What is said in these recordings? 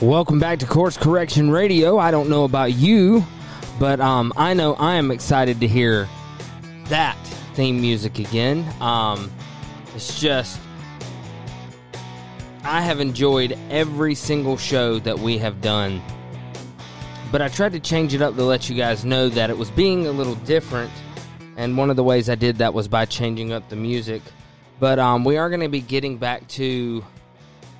Welcome back to Course Correction Radio. I don't know about you, but um, I know I am excited to hear that theme music again. Um, it's just, I have enjoyed every single show that we have done, but I tried to change it up to let you guys know that it was being a little different. And one of the ways I did that was by changing up the music. But um, we are going to be getting back to.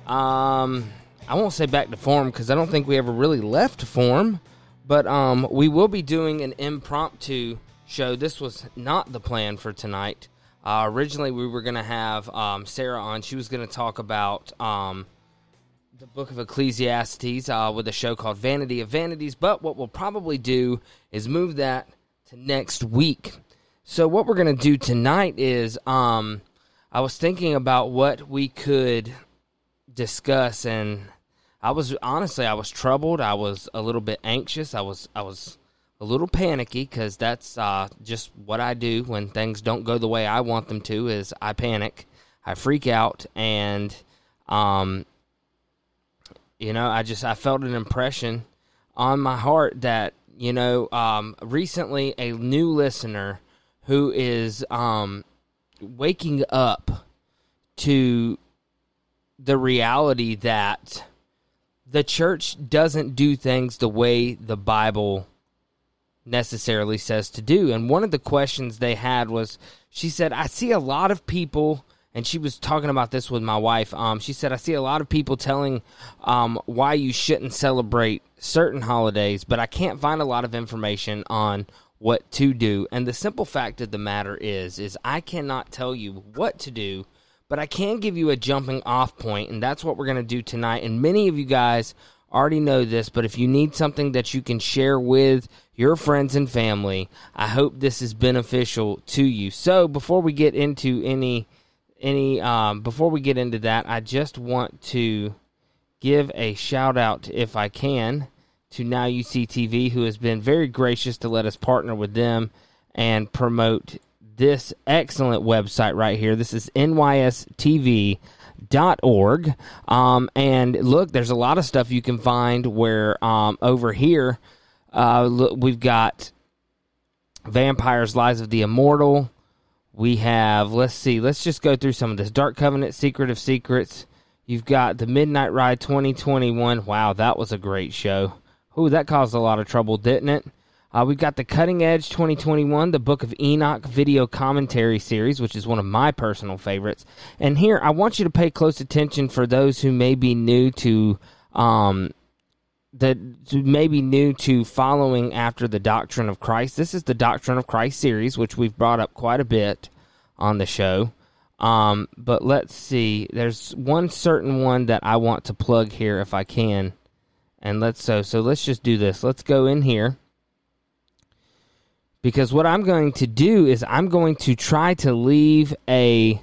Um, I won't say back to form because I don't think we ever really left form, but um, we will be doing an impromptu show. This was not the plan for tonight. Uh, originally, we were going to have um, Sarah on. She was going to talk about um, the book of Ecclesiastes uh, with a show called Vanity of Vanities, but what we'll probably do is move that to next week. So, what we're going to do tonight is um, I was thinking about what we could discuss and I was honestly I was troubled. I was a little bit anxious. I was I was a little panicky because that's uh, just what I do when things don't go the way I want them to. Is I panic, I freak out, and um, you know I just I felt an impression on my heart that you know um, recently a new listener who is um, waking up to the reality that the church doesn't do things the way the Bible necessarily says to do. And one of the questions they had was she said, I see a lot of people, and she was talking about this with my wife. Um, she said, I see a lot of people telling um, why you shouldn't celebrate certain holidays, but I can't find a lot of information on what to do. And the simple fact of the matter is, is I cannot tell you what to do but I can give you a jumping off point, and that's what we're going to do tonight. And many of you guys already know this, but if you need something that you can share with your friends and family, I hope this is beneficial to you. So before we get into any any um, before we get into that, I just want to give a shout out, if I can, to Now UCTV, who has been very gracious to let us partner with them and promote this excellent website right here. This is nystv.org. Um, and look, there's a lot of stuff you can find where um, over here uh, look, we've got Vampires Lives of the Immortal. We have, let's see, let's just go through some of this. Dark Covenant, Secret of Secrets. You've got the Midnight Ride 2021. Wow, that was a great show. Ooh, that caused a lot of trouble, didn't it? Uh, we've got the Cutting Edge 2021, the Book of Enoch video commentary series, which is one of my personal favorites. And here, I want you to pay close attention for those who may be new to um, that may be new to following after the doctrine of Christ. This is the Doctrine of Christ series, which we've brought up quite a bit on the show. Um, but let's see. There's one certain one that I want to plug here if I can. And let's so so let's just do this. Let's go in here because what I'm going to do is I'm going to try to leave a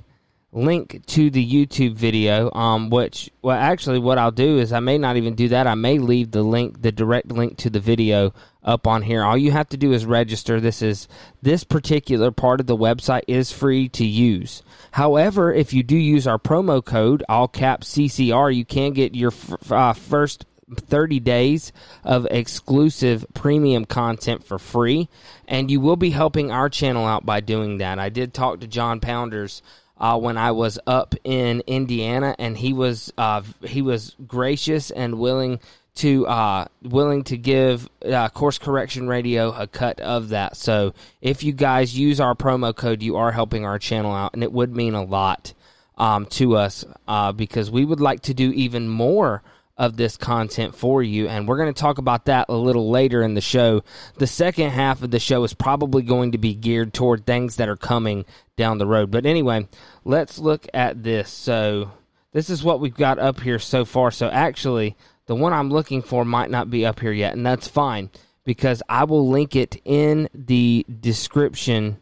link to the YouTube video. Um, which well, actually, what I'll do is I may not even do that. I may leave the link, the direct link to the video up on here. All you have to do is register. This is this particular part of the website is free to use. However, if you do use our promo code all caps CCR, you can get your f- uh, first 30 days of exclusive premium content for free, and you will be helping our channel out by doing that. I did talk to John Pounders uh, when I was up in Indiana, and he was uh, he was gracious and willing to uh, willing to give uh, Course Correction Radio a cut of that. So if you guys use our promo code, you are helping our channel out, and it would mean a lot um, to us uh, because we would like to do even more of this content for you. And we're going to talk about that a little later in the show. The second half of the show is probably going to be geared toward things that are coming down the road. But anyway, let's look at this. So, this is what we've got up here so far. So, actually, the one I'm looking for might not be up here yet, and that's fine because I will link it in the description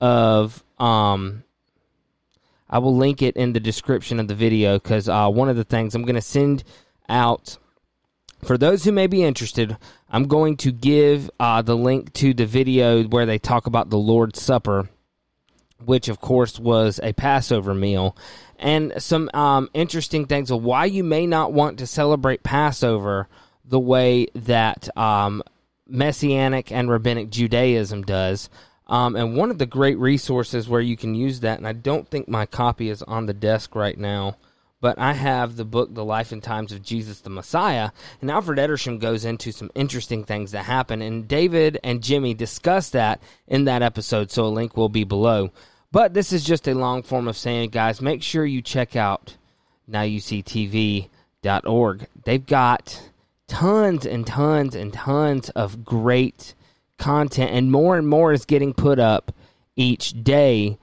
of um I will link it in the description of the video because uh, one of the things I'm going to send out. For those who may be interested, I'm going to give uh, the link to the video where they talk about the Lord's Supper, which of course was a Passover meal. and some um, interesting things of why you may not want to celebrate Passover the way that um, Messianic and Rabbinic Judaism does. Um, and one of the great resources where you can use that, and I don't think my copy is on the desk right now, but I have the book, The Life and Times of Jesus the Messiah, and Alfred Edersheim goes into some interesting things that happen, and David and Jimmy discuss that in that episode, so a link will be below. But this is just a long form of saying, guys, make sure you check out nowuctv.org. They've got tons and tons and tons of great content, and more and more is getting put up each day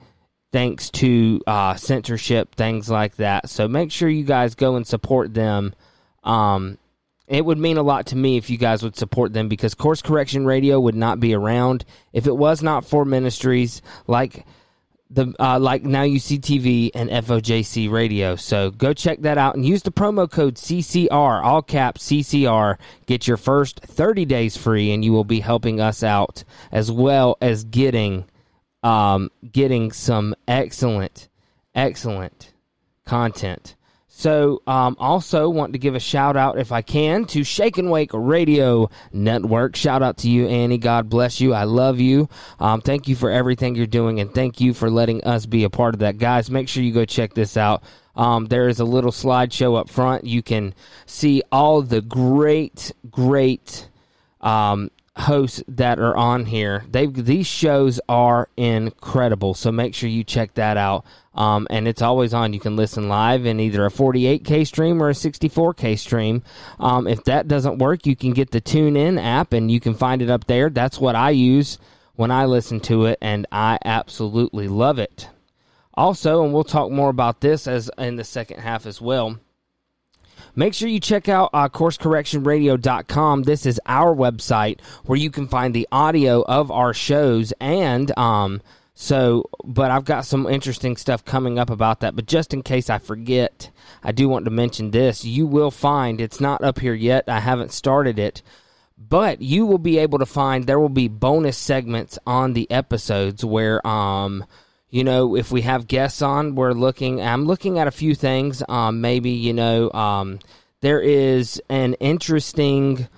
thanks to uh, censorship, things like that. So make sure you guys go and support them. Um, it would mean a lot to me if you guys would support them because Course Correction Radio would not be around if it was not for ministries like the uh, like now you see TV and FOJC radio. So go check that out and use the promo code CCR, all caps CCR. Get your first 30 days free, and you will be helping us out as well as getting um, getting some excellent, excellent content. So, um, also want to give a shout out, if I can, to Shake and Wake Radio Network. Shout out to you, Annie. God bless you. I love you. Um, thank you for everything you're doing, and thank you for letting us be a part of that, guys. Make sure you go check this out. Um, there is a little slideshow up front. You can see all the great, great um, hosts that are on here. They these shows are incredible. So make sure you check that out. Um, and it's always on. You can listen live in either a 48k stream or a 64k stream. Um, if that doesn't work, you can get the TuneIn app and you can find it up there. That's what I use when I listen to it, and I absolutely love it. Also, and we'll talk more about this as in the second half as well. Make sure you check out uh, coursecorrectionradio.com. This is our website where you can find the audio of our shows and um, so, but I've got some interesting stuff coming up about that. But just in case I forget, I do want to mention this. You will find it's not up here yet. I haven't started it, but you will be able to find there will be bonus segments on the episodes where um you know if we have guests on we're looking i'm looking at a few things um maybe you know um there is an interesting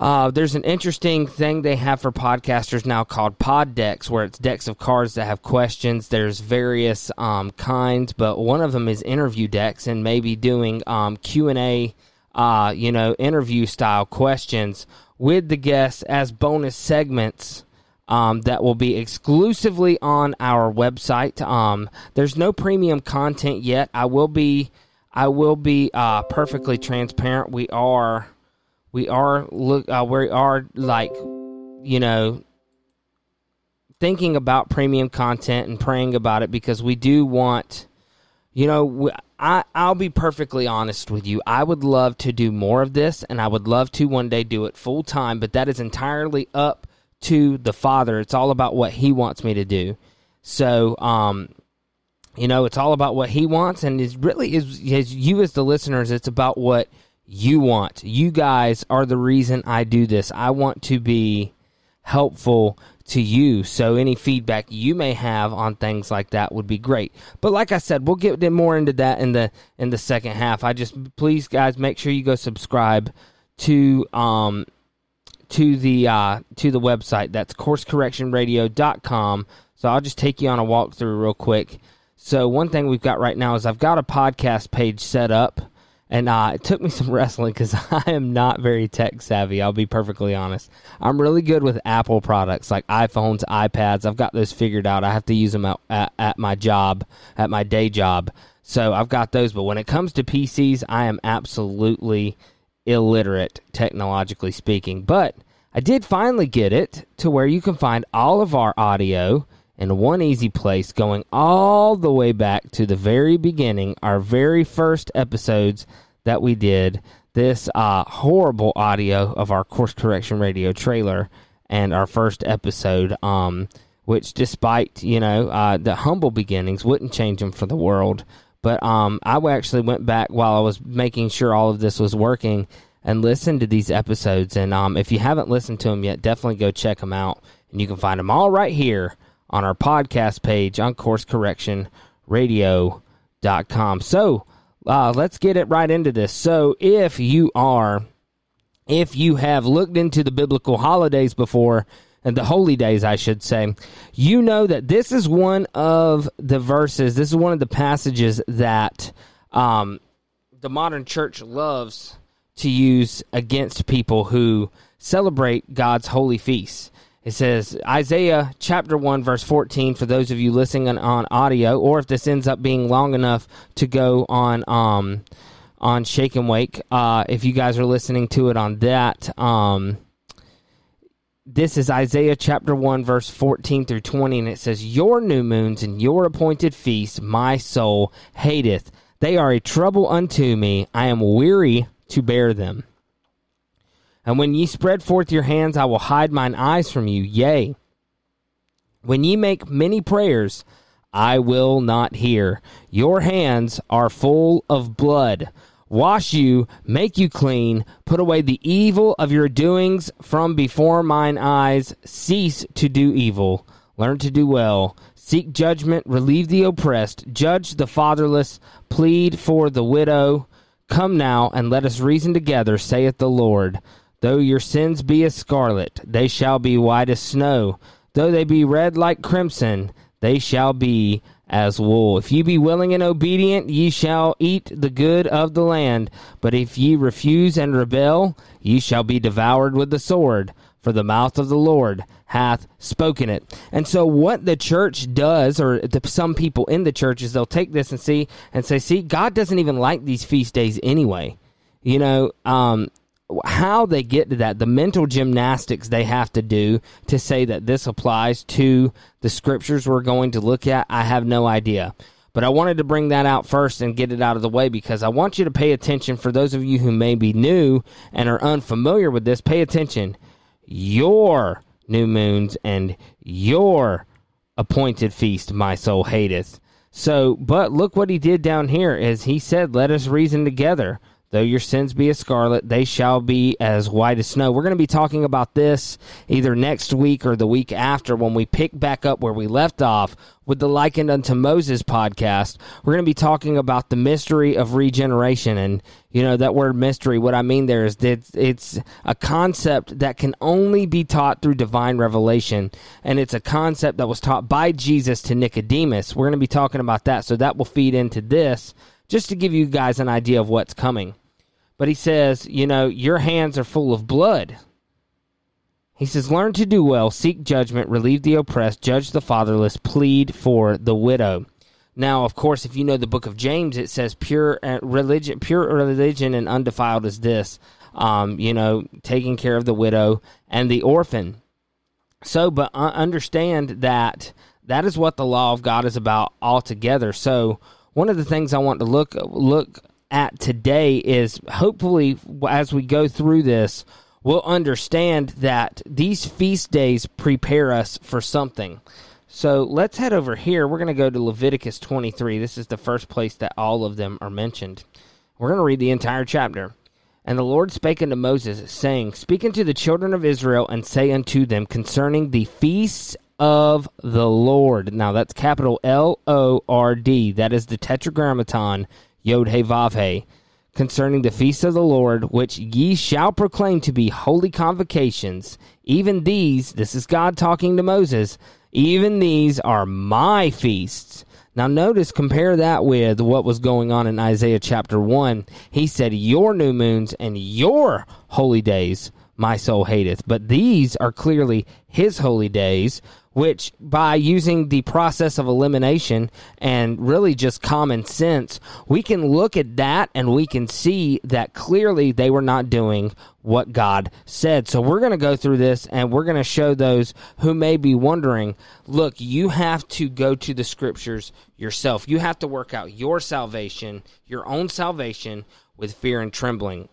uh, there's an interesting thing they have for podcasters now called pod decks, where it's decks of cards that have questions. There's various um, kinds, but one of them is interview decks, and maybe doing um, Q and A, uh, you know, interview style questions with the guests as bonus segments. Um, that will be exclusively on our website. Um, there's no premium content yet. I will be, I will be uh, perfectly transparent. We are we are look uh, we are like you know thinking about premium content and praying about it because we do want you know I I'll be perfectly honest with you I would love to do more of this and I would love to one day do it full time but that is entirely up to the father it's all about what he wants me to do so um you know it's all about what he wants and is really is, is you as the listeners it's about what you want. You guys are the reason I do this. I want to be helpful to you. So any feedback you may have on things like that would be great. But like I said, we'll get more into that in the in the second half. I just please guys make sure you go subscribe to um to the uh to the website. That's coursecorrectionradio.com. So I'll just take you on a walkthrough real quick. So one thing we've got right now is I've got a podcast page set up and uh, it took me some wrestling because I am not very tech savvy. I'll be perfectly honest. I'm really good with Apple products like iPhones, iPads. I've got those figured out. I have to use them at, at, at my job, at my day job. So I've got those. But when it comes to PCs, I am absolutely illiterate, technologically speaking. But I did finally get it to where you can find all of our audio in one easy place, going all the way back to the very beginning, our very first episodes that we did. This uh, horrible audio of our course correction radio trailer and our first episode, um, which, despite you know uh, the humble beginnings, wouldn't change them for the world. But um, I actually went back while I was making sure all of this was working and listened to these episodes. And um, if you haven't listened to them yet, definitely go check them out. And you can find them all right here on our podcast page on coursecorrectionradio.com. com. So uh, let's get it right into this. So if you are, if you have looked into the biblical holidays before, and the holy days, I should say, you know that this is one of the verses, this is one of the passages that um, the modern church loves to use against people who celebrate God's holy feasts. It says Isaiah chapter 1 verse 14 for those of you listening on, on audio or if this ends up being long enough to go on um on Shake and Wake uh if you guys are listening to it on that um this is Isaiah chapter 1 verse 14 through 20 and it says your new moons and your appointed feasts my soul hateth they are a trouble unto me I am weary to bear them and when ye spread forth your hands, I will hide mine eyes from you. Yea, when ye make many prayers, I will not hear. Your hands are full of blood. Wash you, make you clean, put away the evil of your doings from before mine eyes. Cease to do evil, learn to do well. Seek judgment, relieve the oppressed, judge the fatherless, plead for the widow. Come now and let us reason together, saith the Lord. Though your sins be as scarlet, they shall be white as snow. Though they be red like crimson, they shall be as wool. If ye be willing and obedient, ye shall eat the good of the land. But if ye refuse and rebel, ye shall be devoured with the sword. For the mouth of the Lord hath spoken it. And so, what the church does, or the, some people in the church, is they'll take this and see and say, "See, God doesn't even like these feast days anyway." You know, um, how they get to that, the mental gymnastics they have to do to say that this applies to the scriptures we're going to look at, I have no idea. But I wanted to bring that out first and get it out of the way because I want you to pay attention. For those of you who may be new and are unfamiliar with this, pay attention. Your new moons and your appointed feast, my soul hateth. So, but look what he did down here is he said, let us reason together. Though your sins be as scarlet, they shall be as white as snow. We're going to be talking about this either next week or the week after when we pick back up where we left off with the Likened Unto Moses podcast. We're going to be talking about the mystery of regeneration. And, you know, that word mystery, what I mean there is that it's a concept that can only be taught through divine revelation. And it's a concept that was taught by Jesus to Nicodemus. We're going to be talking about that. So that will feed into this just to give you guys an idea of what's coming. But he says, you know, your hands are full of blood. He says, learn to do well, seek judgment, relieve the oppressed, judge the fatherless, plead for the widow. Now, of course, if you know the book of James, it says pure uh, religion, pure religion and undefiled is this. Um, you know, taking care of the widow and the orphan. So, but uh, understand that that is what the law of God is about altogether. So, one of the things I want to look look at today is hopefully as we go through this, we'll understand that these feast days prepare us for something. So let's head over here. We're going to go to Leviticus 23. This is the first place that all of them are mentioned. We're going to read the entire chapter. And the Lord spake unto Moses, saying, Speak unto the children of Israel, and say unto them concerning the feasts of the Lord. Now that's capital L O R D. That is the Tetragrammaton Yod He Vav He, concerning the feast of the Lord, which ye shall proclaim to be holy convocations. Even these, this is God talking to Moses, even these are my feasts. Now, notice, compare that with what was going on in Isaiah chapter 1. He said, Your new moons and your holy days my soul hateth. But these are clearly his holy days, which by using the process of elimination and really just common sense, we can look at that and we can see that clearly they were not doing what God said. So we're going to go through this and we're going to show those who may be wondering, look, you have to go to the scriptures yourself. You have to work out your salvation, your own salvation with fear and trembling.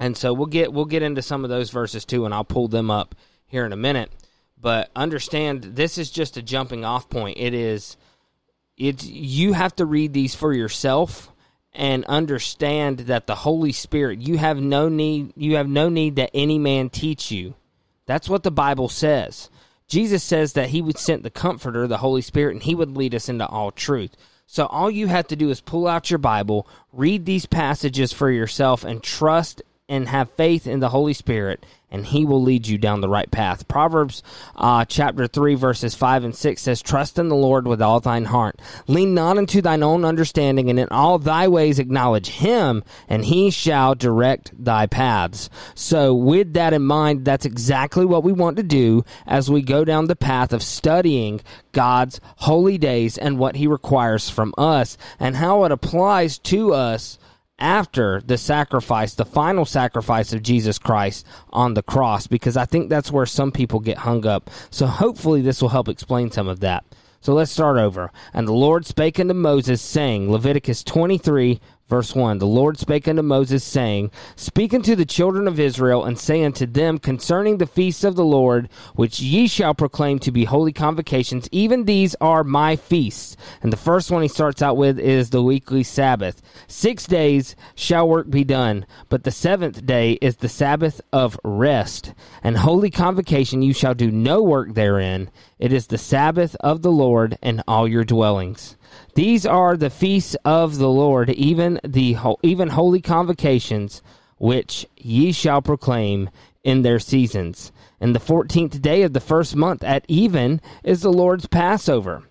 And so we'll get we'll get into some of those verses too and I'll pull them up here in a minute but understand this is just a jumping off point. It is it's you have to read these for yourself and understand that the Holy Spirit you have no need you have no need that any man teach you. That's what the Bible says. Jesus says that he would send the comforter, the Holy Spirit, and he would lead us into all truth. So all you have to do is pull out your Bible, read these passages for yourself, and trust and have faith in the Holy Spirit, and He will lead you down the right path. Proverbs uh, chapter 3, verses 5 and 6 says, Trust in the Lord with all thine heart. Lean not unto thine own understanding, and in all thy ways acknowledge Him, and He shall direct thy paths. So, with that in mind, that's exactly what we want to do as we go down the path of studying God's holy days and what He requires from us and how it applies to us after the sacrifice, the final sacrifice of Jesus Christ on the cross, because I think that's where some people get hung up. So hopefully this will help explain some of that. So let's start over. And the Lord spake unto Moses, saying, Leviticus 23, Verse 1 The Lord spake unto Moses, saying, Speak unto the children of Israel, and say unto them concerning the feasts of the Lord, which ye shall proclaim to be holy convocations, even these are my feasts. And the first one he starts out with is the weekly Sabbath. Six days shall work be done, but the seventh day is the Sabbath of rest. And holy convocation you shall do no work therein. It is the Sabbath of the Lord in all your dwellings. These are the feasts of the Lord, even the even holy convocations, which ye shall proclaim in their seasons. And the fourteenth day of the first month at even is the Lord's Passover.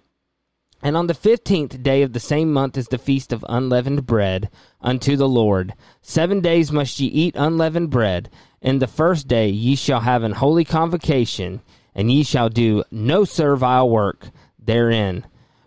And on the fifteenth day of the same month is the feast of unleavened bread unto the Lord. Seven days must ye eat unleavened bread. In the first day ye shall have an holy convocation, and ye shall do no servile work therein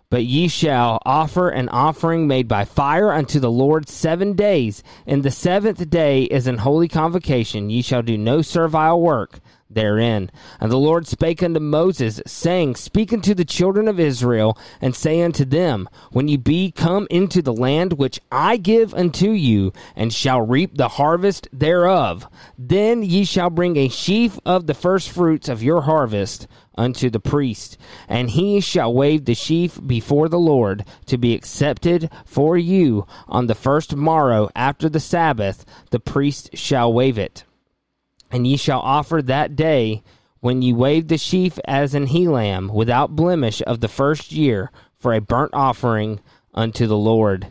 but ye shall offer an offering made by fire unto the Lord seven days. And the seventh day is an holy convocation. Ye shall do no servile work therein. And the Lord spake unto Moses, saying, Speak unto the children of Israel, and say unto them, When ye be come into the land which I give unto you, and shall reap the harvest thereof, then ye shall bring a sheaf of the firstfruits of your harvest unto the priest, and he shall wave the sheaf before the Lord to be accepted for you on the first morrow after the Sabbath, the priest shall wave it. And ye shall offer that day when ye wave the sheaf as an he lamb without blemish of the first year for a burnt offering unto the Lord.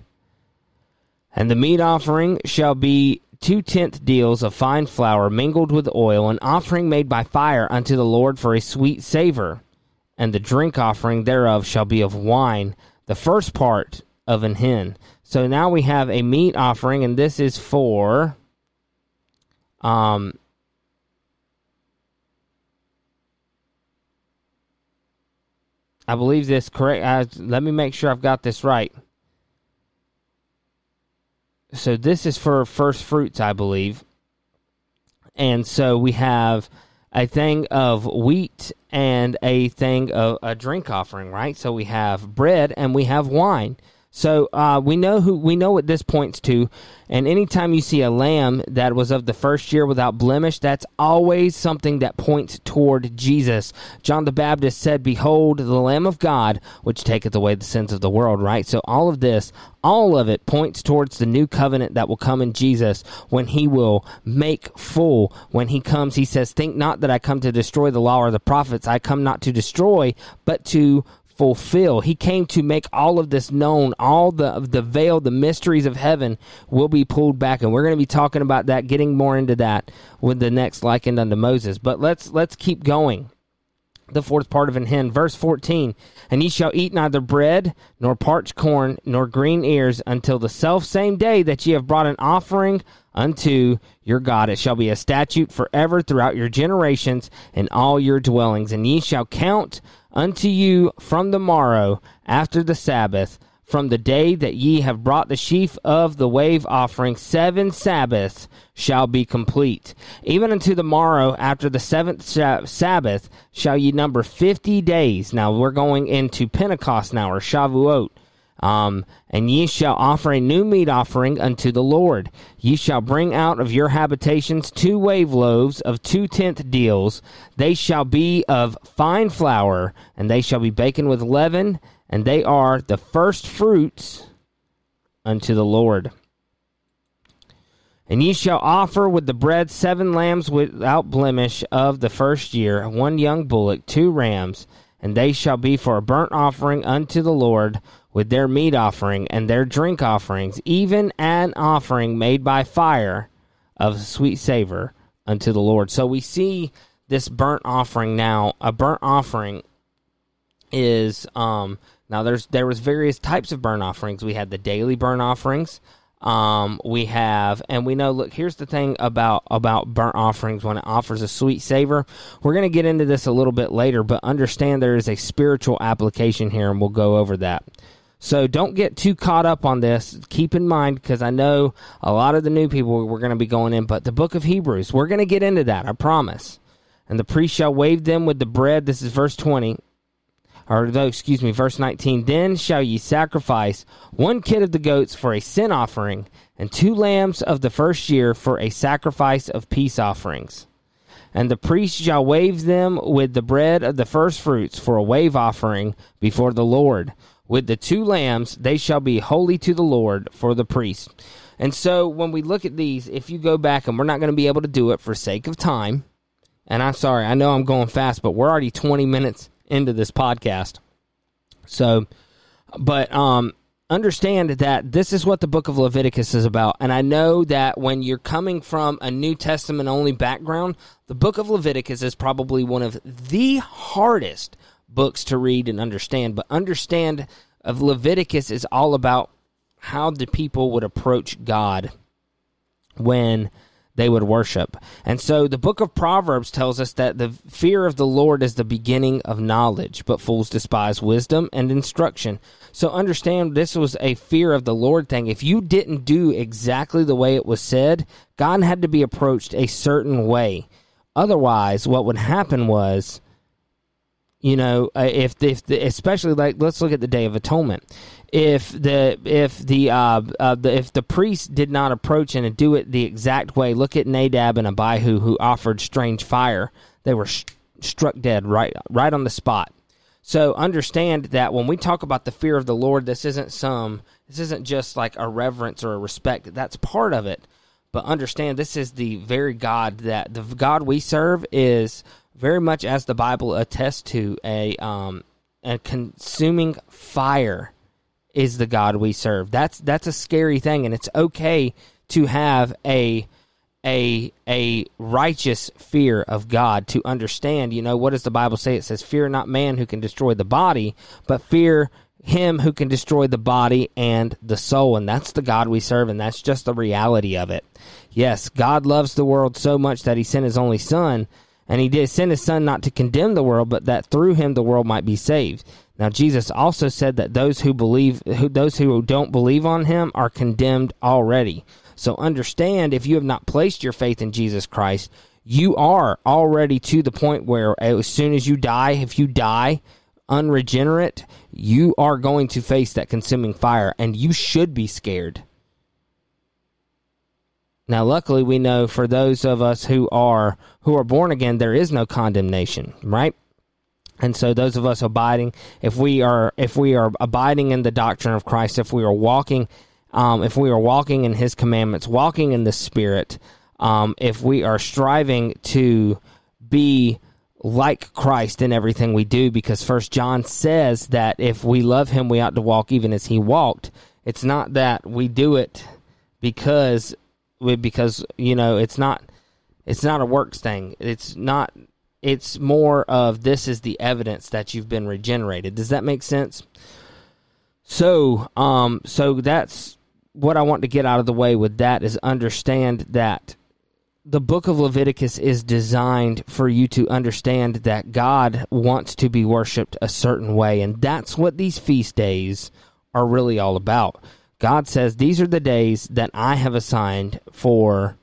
And the meat offering shall be two tenth deals of fine flour mingled with oil, an offering made by fire unto the Lord for a sweet savor. And the drink offering thereof shall be of wine, the first part of an hin. So now we have a meat offering, and this is for um I believe this correct. Uh, let me make sure I've got this right. So this is for first fruits, I believe. And so we have a thing of wheat and a thing of a drink offering, right? So we have bread and we have wine. So uh, we know who we know what this points to, and anytime you see a lamb that was of the first year without blemish, that's always something that points toward Jesus. John the Baptist said, "Behold, the Lamb of God, which taketh away the sins of the world." Right. So all of this, all of it points towards the new covenant that will come in Jesus when He will make full. When He comes, He says, "Think not that I come to destroy the law or the prophets. I come not to destroy, but to fulfill. He came to make all of this known. All the the veil, the mysteries of heaven will be pulled back, and we're going to be talking about that, getting more into that with the next likened unto Moses. But let's let's keep going. The fourth part of an hin, verse fourteen, and ye shall eat neither bread nor parched corn nor green ears until the self same day that ye have brought an offering unto your God. It shall be a statute forever throughout your generations in all your dwellings, and ye shall count unto you from the morrow after the Sabbath, from the day that ye have brought the sheaf of the wave offering, seven Sabbaths shall be complete. Even unto the morrow after the seventh Sabbath shall ye number fifty days. Now we're going into Pentecost now, or Shavuot. Um, and ye shall offer a new meat offering unto the Lord. Ye shall bring out of your habitations two wave loaves of two tenth deals. They shall be of fine flour, and they shall be baken with leaven, and they are the first fruits unto the Lord. And ye shall offer with the bread seven lambs without blemish of the first year, one young bullock, two rams, and they shall be for a burnt offering unto the Lord with their meat offering and their drink offerings, even an offering made by fire of sweet savor unto the Lord. So we see this burnt offering now. A burnt offering is um now there's there was various types of burnt offerings. We had the daily burnt offerings. Um, we have, and we know. Look, here's the thing about about burnt offerings when it offers a sweet savor. We're going to get into this a little bit later, but understand there is a spiritual application here, and we'll go over that. So don't get too caught up on this. Keep in mind, because I know a lot of the new people we're going to be going in, but the book of Hebrews, we're going to get into that. I promise. And the priest shall wave them with the bread. This is verse 20 or though, excuse me, verse 19, then shall ye sacrifice one kid of the goats for a sin offering, and two lambs of the first year for a sacrifice of peace offerings. And the priest shall wave them with the bread of the first fruits for a wave offering before the Lord. With the two lambs, they shall be holy to the Lord for the priest. And so when we look at these, if you go back, and we're not going to be able to do it for sake of time, and I'm sorry, I know I'm going fast, but we're already 20 minutes into this podcast. So, but um, understand that this is what the book of Leviticus is about. And I know that when you're coming from a New Testament only background, the book of Leviticus is probably one of the hardest books to read and understand. But understand of Leviticus is all about how the people would approach God when they would worship. And so the book of Proverbs tells us that the fear of the Lord is the beginning of knowledge, but fools despise wisdom and instruction. So understand this was a fear of the Lord thing. If you didn't do exactly the way it was said, God had to be approached a certain way. Otherwise, what would happen was you know uh, if if the, especially like let's look at the day of atonement if the if the uh, uh, the if the priest did not approach and do it the exact way, look at Nadab and Abihu who offered strange fire. They were sh- struck dead right right on the spot. So understand that when we talk about the fear of the Lord, this isn't some this isn't just like a reverence or a respect. That's part of it. But understand this is the very God that the God we serve is very much as the Bible attests to a um a consuming fire is the God we serve. That's that's a scary thing, and it's okay to have a a a righteous fear of God to understand. You know what does the Bible say? It says, "Fear not man who can destroy the body, but fear." Him who can destroy the body and the soul, and that's the God we serve, and that's just the reality of it. Yes, God loves the world so much that He sent His only Son, and He did send His Son not to condemn the world, but that through Him the world might be saved. Now Jesus also said that those who believe who those who don't believe on him are condemned already. So understand if you have not placed your faith in Jesus Christ, you are already to the point where as soon as you die, if you die unregenerate, you are going to face that consuming fire and you should be scared. Now luckily we know for those of us who are who are born again there is no condemnation, right? And so those of us abiding, if we are if we are abiding in the doctrine of Christ, if we are walking um, if we are walking in his commandments, walking in the spirit, um, if we are striving to be like Christ in everything we do, because First John says that if we love Him, we ought to walk even as He walked. It's not that we do it because because you know it's not it's not a works thing. It's not it's more of this is the evidence that you've been regenerated. Does that make sense? So, um, so that's what I want to get out of the way with that is understand that the book of Leviticus is designed for you to understand that God wants to be worshiped a certain way, and that's what these feast days are really all about. God says these are the days that I have assigned for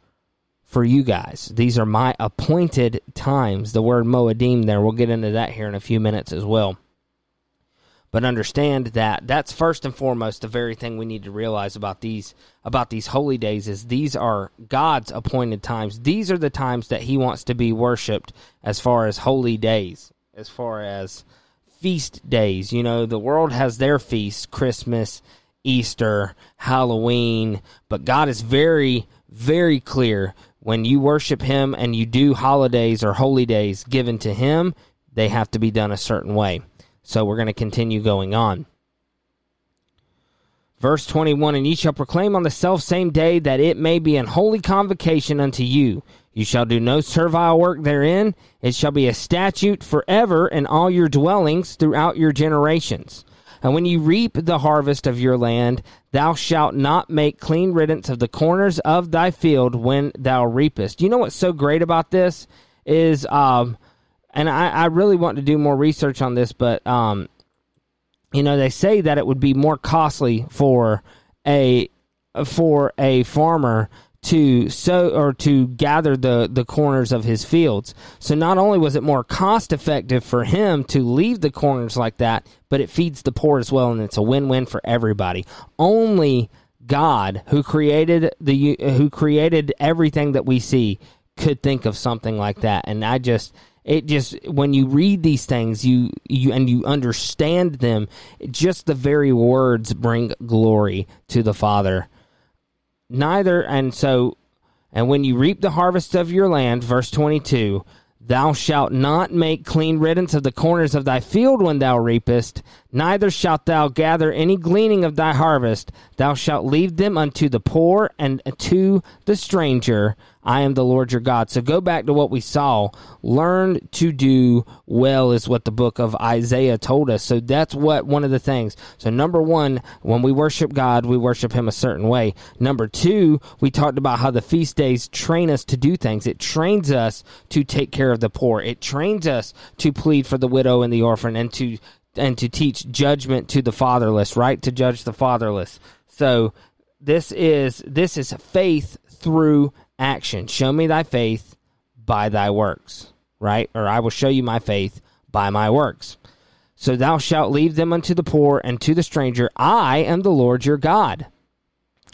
for you guys. These are my appointed times. The word Moedim there, we'll get into that here in a few minutes as well. But understand that that's first and foremost the very thing we need to realize about these about these holy days is these are God's appointed times. These are the times that he wants to be worshiped as far as holy days, as far as feast days. You know, the world has their feasts, Christmas, Easter, Halloween, but God is very very clear when you worship him and you do holidays or holy days given to him, they have to be done a certain way. So we're going to continue going on. Verse 21 And ye shall proclaim on the self same day that it may be an holy convocation unto you. You shall do no servile work therein. It shall be a statute forever in all your dwellings throughout your generations. And when you reap the harvest of your land, thou shalt not make clean riddance of the corners of thy field when thou reapest. You know what's so great about this is, um, and I, I really want to do more research on this, but um, you know they say that it would be more costly for a for a farmer to sow or to gather the the corners of his fields. So not only was it more cost effective for him to leave the corners like that, but it feeds the poor as well and it's a win-win for everybody. Only God who created the who created everything that we see could think of something like that. And I just it just when you read these things you you and you understand them just the very words bring glory to the father neither and so and when you reap the harvest of your land verse 22 thou shalt not make clean riddance of the corners of thy field when thou reapest neither shalt thou gather any gleaning of thy harvest. Thou shalt leave them unto the poor and to the stranger I am the Lord your God. So go back to what we saw. Learn to do well is what the book of Isaiah told us. So that's what one of the things. So number one, when we worship God, we worship him a certain way. Number two, we talked about how the feast days train us to do things. It trains us to take care of the poor. It trains us to plead for the widow and the orphan and to and to teach judgment to the fatherless, right? To judge the fatherless. So this is this is faith through action. Show me thy faith by thy works, right? Or I will show you my faith by my works. So thou shalt leave them unto the poor and to the stranger. I am the Lord your God.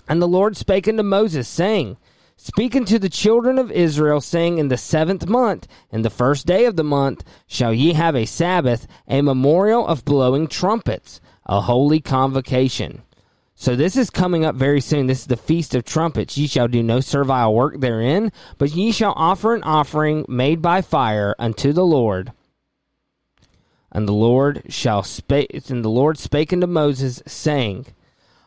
And the Lord spake unto Moses, saying, Speak unto the children of Israel, saying, In the seventh month, in the first day of the month, shall ye have a Sabbath, a memorial of blowing trumpets, a holy convocation. So this is coming up very soon. This is the Feast of Trumpets. Ye shall do no servile work therein, but ye shall offer an offering made by fire unto the Lord. And the Lord shall spake, and the Lord spake unto Moses, saying,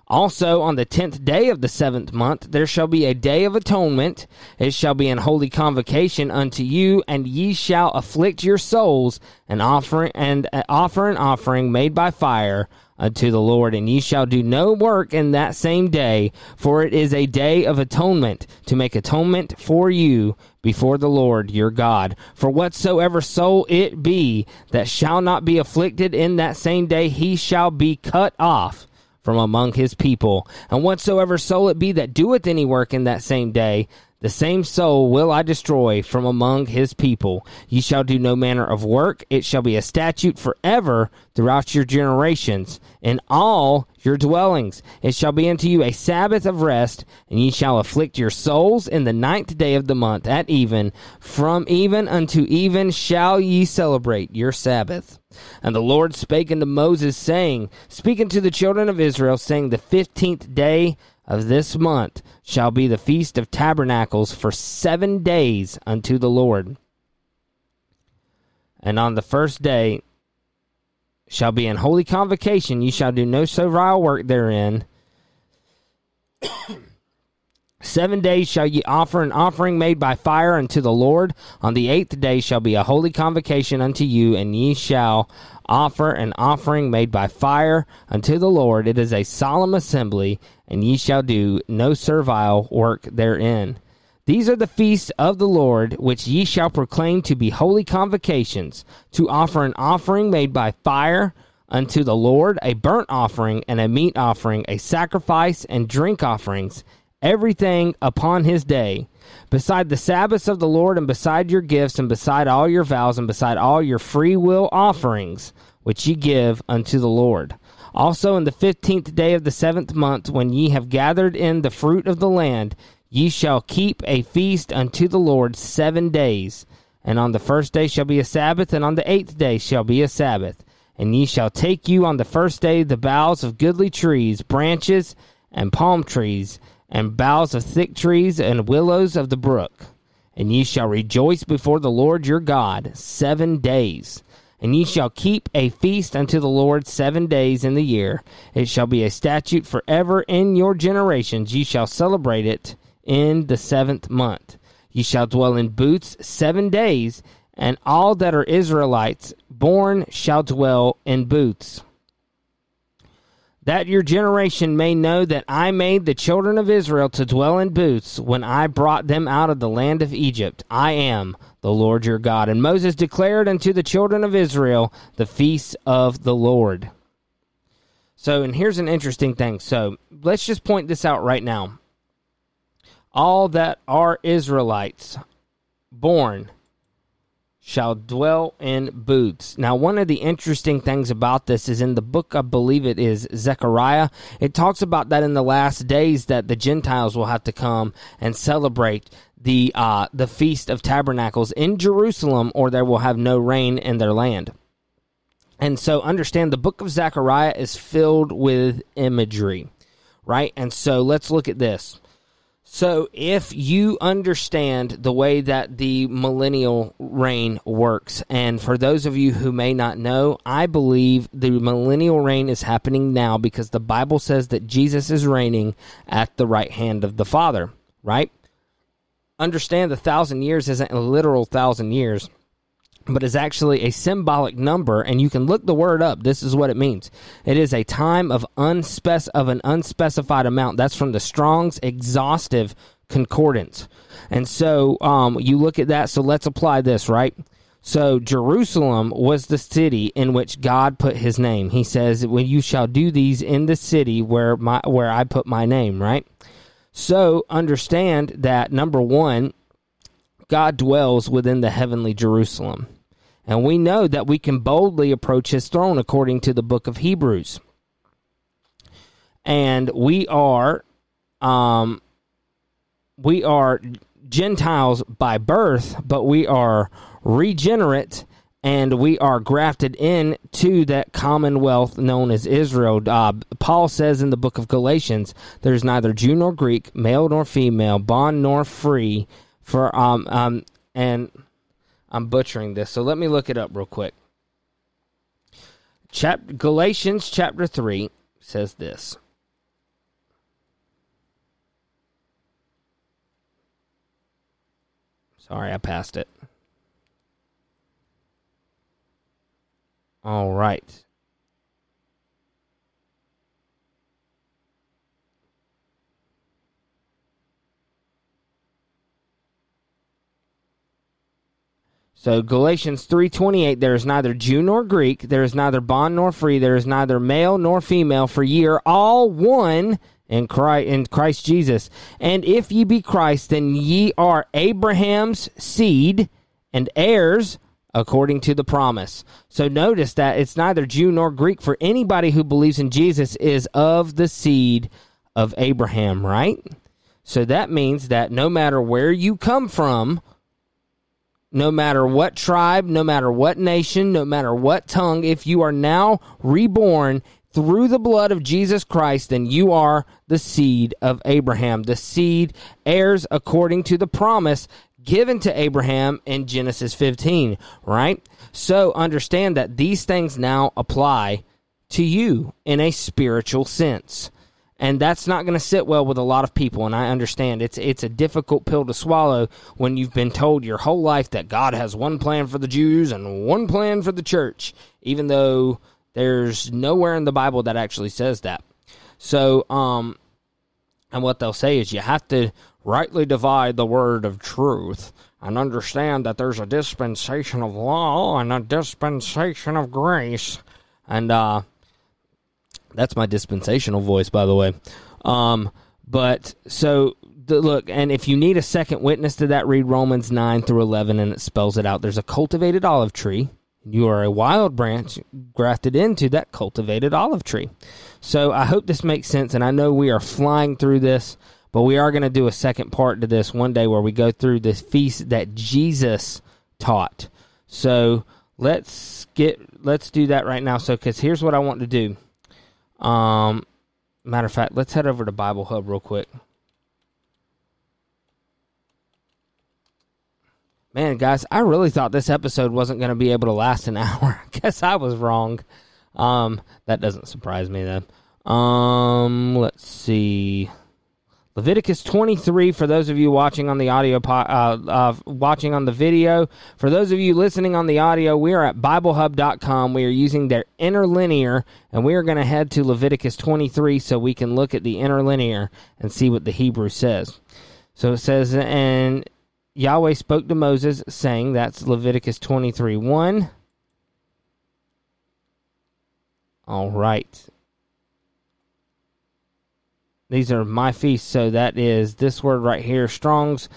also, on the tenth day of the seventh month, there shall be a day of atonement. It shall be an holy convocation unto you, and ye shall afflict your souls, and offer and uh, offer an offering made by fire unto the Lord, and ye shall do no work in that same day, for it is a day of atonement, to make atonement for you before the Lord your God. For whatsoever soul it be that shall not be afflicted in that same day, he shall be cut off from among his people. And whatsoever soul it be that doeth any work in that same day, the same soul will I destroy from among his people. Ye shall do no manner of work. It shall be a statute forever throughout your generations in all your dwellings. It shall be unto you a Sabbath of rest, and ye shall afflict your souls in the ninth day of the month at even. From even unto even shall ye celebrate your Sabbath. And the Lord spake unto Moses, saying, Speak unto the children of Israel, saying, The fifteenth day of this month shall be the Feast of Tabernacles for seven days unto the Lord. And on the first day shall be an holy convocation. You shall do no servile work therein. Seven days shall ye offer an offering made by fire unto the Lord. On the eighth day shall be a holy convocation unto you, and ye shall offer an offering made by fire unto the Lord. It is a solemn assembly, and ye shall do no servile work therein. These are the feasts of the Lord, which ye shall proclaim to be holy convocations, to offer an offering made by fire unto the Lord, a burnt offering and a meat offering, a sacrifice and drink offerings, everything upon his day. Beside the Sabbaths of the Lord, and beside your gifts, and beside all your vows, and beside all your free will offerings, which ye give unto the Lord. Also in the fifteenth day of the seventh month, when ye have gathered in the fruit of the land, ye shall keep a feast unto the Lord seven days. And on the first day shall be a Sabbath, and on the eighth day shall be a Sabbath. And ye shall take you on the first day the boughs of goodly trees, branches, and palm trees, and boughs of thick trees, and willows of the brook. And ye shall rejoice before the Lord your God seven days And ye shall keep a feast unto the Lord seven days in the year. It shall be a statute forever in your generations. Ye shall celebrate it in the seventh month. Ye shall dwell in booths seven days, and all that are Israelites born shall dwell in booths that your generation may know that I made the children of Israel to dwell in booths when I brought them out of the land of Egypt. I am the Lord your God. And Moses declared unto the children of Israel the feasts of the Lord. So, and here's an interesting thing. So, let's just point this out right now. All that are Israelites born shall dwell in booths. Now, one of the interesting things about this is in the book, I believe it is Zechariah, it talks about that in the last days that the Gentiles will have to come and celebrate the uh, the feast of tabernacles in Jerusalem, or there will have no rain in their land. And so, understand the book of Zechariah is filled with imagery, right? And so, let's look at this. So, if you understand the way that the millennial reign works, and for those of you who may not know, I believe the millennial reign is happening now because the Bible says that Jesus is reigning at the right hand of the Father, right? Understand the thousand years isn't a literal thousand years but is actually a symbolic number and you can look the word up. This is what it means. It is a time of unspec- of an unspecified amount. That's from the strong's exhaustive concordance. And so um, you look at that so let's apply this right? So jerusalem was the city in which god put his name. He says when you shall do these in the city where my where i put my name right? So understand that number one God dwells within the heavenly Jerusalem. And we know that we can boldly approach his throne according to the book of Hebrews. And we are um we are Gentiles by birth, but we are regenerate and we are grafted in to that commonwealth known as Israel. Uh, Paul says in the book of Galatians, there's neither Jew nor Greek, male nor female, bond nor free, for um um and I'm butchering this, so let me look it up real quick. Chap- Galatians chapter 3 says this. Sorry, I passed it. All right. So Galatians 3:28 there is neither Jew nor Greek there is neither bond nor free there is neither male nor female for ye are all one in Christ, in Christ Jesus and if ye be Christ then ye are Abraham's seed and heirs according to the promise. So notice that it's neither Jew nor Greek for anybody who believes in Jesus is of the seed of Abraham, right? So that means that no matter where you come from, no matter what tribe, no matter what nation, no matter what tongue, if you are now reborn through the blood of Jesus Christ, then you are the seed of Abraham, the seed heirs according to the promise given to Abraham in Genesis 15, right? So understand that these things now apply to you in a spiritual sense and that's not going to sit well with a lot of people and I understand it's it's a difficult pill to swallow when you've been told your whole life that God has one plan for the Jews and one plan for the church even though there's nowhere in the Bible that actually says that. So um and what they'll say is you have to rightly divide the word of truth and understand that there's a dispensation of law and a dispensation of grace and uh that's my dispensational voice, by the way. Um, but so the, look, and if you need a second witness to that, read Romans 9 through 11, and it spells it out. There's a cultivated olive tree. You are a wild branch grafted into that cultivated olive tree. So I hope this makes sense, and I know we are flying through this, but we are going to do a second part to this one day where we go through this feast that Jesus taught. So let's get let's do that right now. So because here's what I want to do. Um, matter of fact, let's head over to Bible Hub real quick. Man, guys, I really thought this episode wasn't going to be able to last an hour. I guess I was wrong. Um, that doesn't surprise me though. Um, let's see. Leviticus 23 for those of you watching on the audio uh, uh, watching on the video. For those of you listening on the audio, we are at biblehub.com. We are using their interlinear and we are going to head to Leviticus 23 so we can look at the interlinear and see what the Hebrew says. So it says and Yahweh spoke to Moses saying that's Leviticus 23 1. All right. These are my feasts. So that is this word right here, Strong's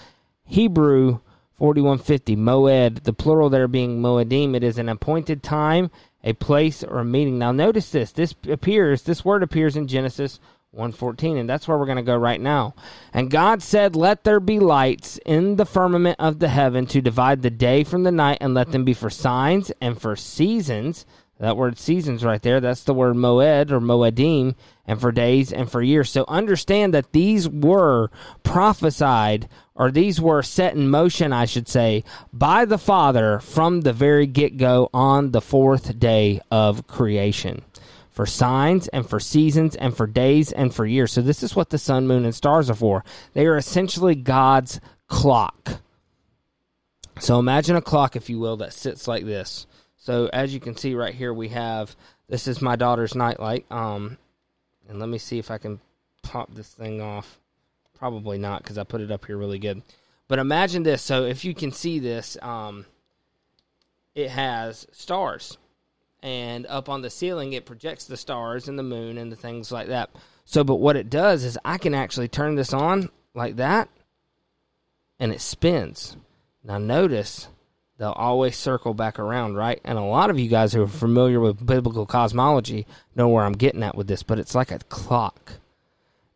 Hebrew 4150, Moed, the plural there being Moedim. It is an appointed time, a place, or a meeting. Now notice this. This appears, this word appears in Genesis 114 and that's where we're going to go right now and god said let there be lights in the firmament of the heaven to divide the day from the night and let them be for signs and for seasons that word seasons right there, that's the word moed or moedim, and for days and for years. So understand that these were prophesied, or these were set in motion, I should say, by the Father from the very get go on the fourth day of creation. For signs and for seasons and for days and for years. So, this is what the sun, moon, and stars are for. They are essentially God's clock. So, imagine a clock, if you will, that sits like this so as you can see right here, we have this is my daughter's nightlight. Um, and let me see if I can pop this thing off. Probably not because I put it up here really good. But imagine this. So if you can see this, um, it has stars, and up on the ceiling it projects the stars and the moon and the things like that. So, but what it does is I can actually turn this on like that, and it spins. Now notice they'll always circle back around, right? And a lot of you guys who are familiar with biblical cosmology know where I'm getting at with this, but it's like a clock.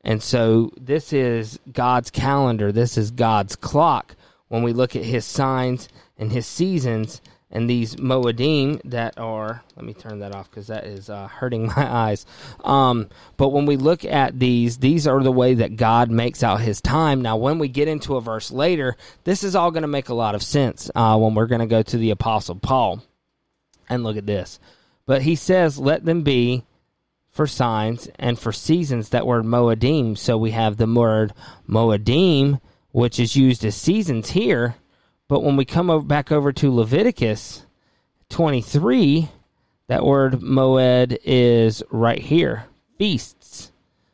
And so this is God's calendar, this is God's clock. When we look at his signs and his seasons, and these moedim that are let me turn that off because that is uh, hurting my eyes. Um, but when we look at these these are the way that god makes out his time. Now when we get into a verse later this is all going to make a lot of sense uh, when we're going to go to the apostle paul and look at this. But he says let them be for signs and for seasons that word moedim. So we have the word moedim which is used as seasons here but when we come over, back over to Leviticus 23, that word moed is right here feasts.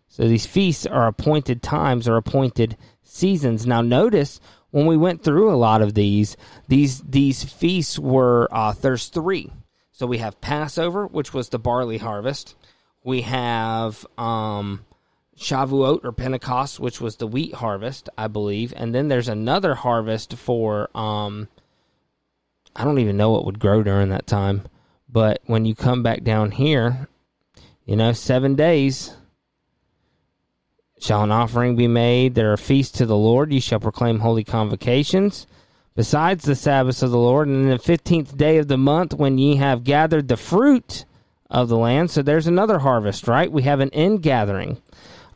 So these feasts are appointed times or appointed seasons. Now, notice when we went through a lot of these, these these feasts were uh, there's three. So we have Passover, which was the barley harvest. We have um, Shavuot or Pentecost, which was the wheat harvest, I believe, and then there's another harvest for um, I don't even know what would grow during that time, but when you come back down here, you know, seven days shall an offering be made. There are feasts to the Lord. You shall proclaim holy convocations. Besides the Sabbaths of the Lord, and in the fifteenth day of the month, when ye have gathered the fruit of the land. So there's another harvest, right? We have an end gathering.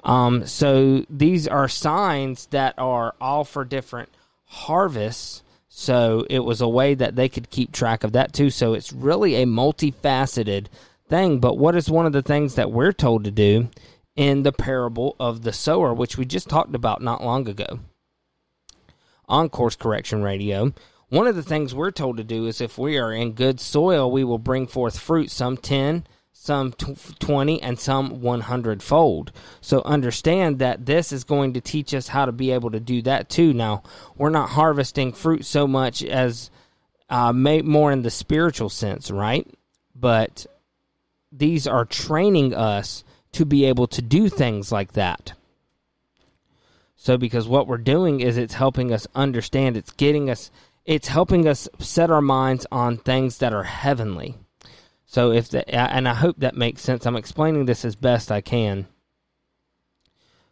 Um, so these are signs that are all for different harvests. So it was a way that they could keep track of that too. So it's really a multifaceted thing. But what is one of the things that we're told to do in the parable of the sower, which we just talked about not long ago on Course Correction Radio? One of the things we're told to do is if we are in good soil, we will bring forth fruit, some 10, some 20 and some 100 fold. So understand that this is going to teach us how to be able to do that too. Now, we're not harvesting fruit so much as uh, more in the spiritual sense, right? But these are training us to be able to do things like that. So, because what we're doing is it's helping us understand, it's getting us, it's helping us set our minds on things that are heavenly so if the and I hope that makes sense. I'm explaining this as best I can.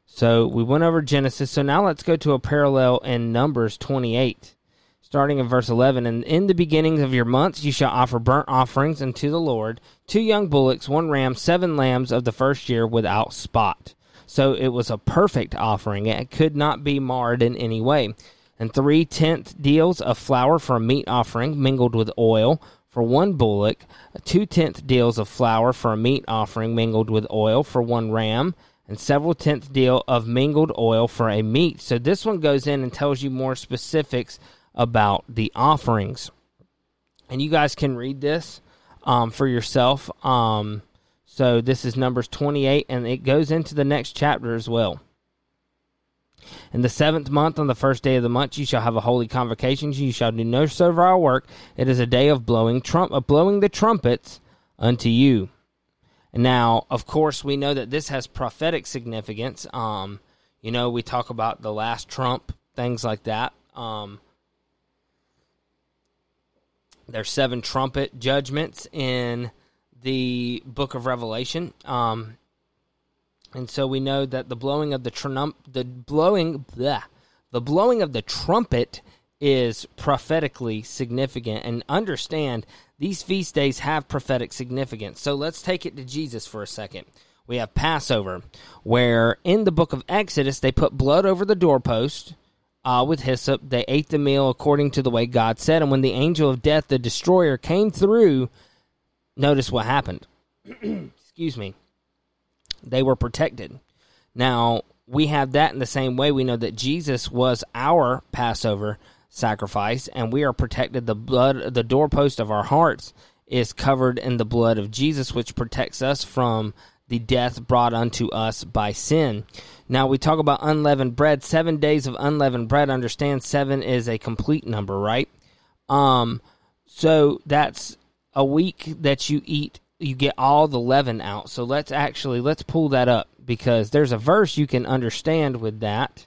So we went over Genesis. So now let's go to a parallel in Numbers 28, starting in verse 11. And in the beginnings of your months you shall offer burnt offerings unto the Lord, two young bullocks, one ram, seven lambs of the first year without spot. So it was a perfect offering. It could not be marred in any way. and three tenth deals of flour for a meat offering mingled with oil for one bullock, two tenth deals of flour for a meat offering mingled with oil for one ram, and several tenth deal of mingled oil for a meat. So this one goes in and tells you more specifics about the offerings. And you guys can read this um, for yourself. Um, so this is Numbers 28, and it goes into the next chapter as well. In the seventh month, on the first day of the month, you shall have a holy convocation. You shall do no servile work. It is a day of blowing trump, of blowing the trumpets unto you. Now, of course, we know that this has prophetic significance. Um, you know, we talk about the last trump, things like that. Um, there's seven trumpet judgments in the book of Revelation. Um, and so we know that the blowing of the trump, the blowing, bleh, the blowing of the trumpet is prophetically significant. And understand these feast days have prophetic significance. So let's take it to Jesus for a second. We have Passover, where in the book of Exodus they put blood over the doorpost uh, with hyssop. They ate the meal according to the way God said. And when the angel of death, the destroyer, came through, notice what happened. Excuse me they were protected. Now, we have that in the same way. We know that Jesus was our Passover sacrifice, and we are protected. The blood, the doorpost of our hearts is covered in the blood of Jesus, which protects us from the death brought unto us by sin. Now, we talk about unleavened bread. Seven days of unleavened bread. Understand, seven is a complete number, right? Um, so that's a week that you eat you get all the leaven out. So let's actually let's pull that up because there's a verse you can understand with that.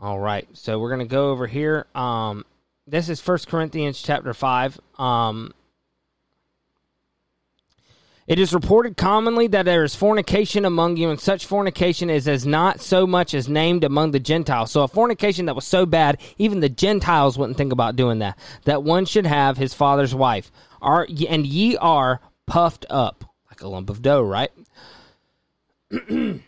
All right. So we're going to go over here. Um this is First Corinthians chapter 5. Um it is reported commonly that there is fornication among you, and such fornication is as not so much as named among the Gentiles. So, a fornication that was so bad, even the Gentiles wouldn't think about doing that. That one should have his father's wife. Are and ye are puffed up like a lump of dough, right?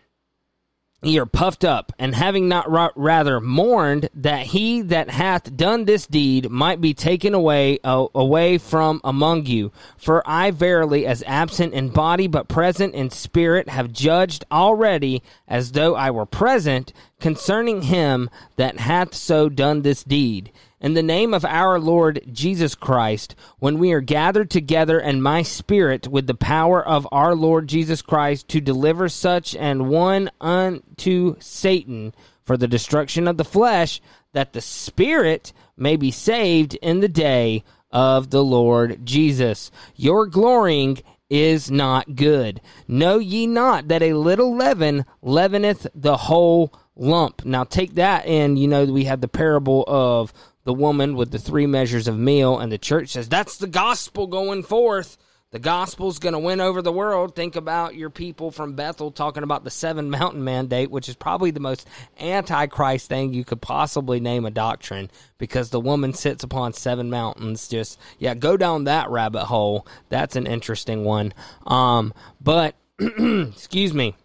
ye are puffed up, and having not ra- rather mourned that he that hath done this deed might be taken away uh, away from among you. For I verily, as absent in body but present in spirit, have judged already, as though I were present, concerning him that hath so done this deed in the name of our Lord Jesus Christ, when we are gathered together and my spirit with the power of our Lord Jesus Christ to deliver such an one unto Satan for the destruction of the flesh, that the spirit may be saved in the day of the Lord Jesus. Your glorying is not good. Know ye not that a little leaven leaveneth the whole lump? Now take that and you know we have the parable of the woman with the three measures of meal, and the church says that's the gospel going forth. The gospel's going to win over the world. Think about your people from Bethel talking about the seven mountain mandate, which is probably the most antichrist thing you could possibly name a doctrine because the woman sits upon seven mountains. Just, yeah, go down that rabbit hole. That's an interesting one. Um, but, excuse me.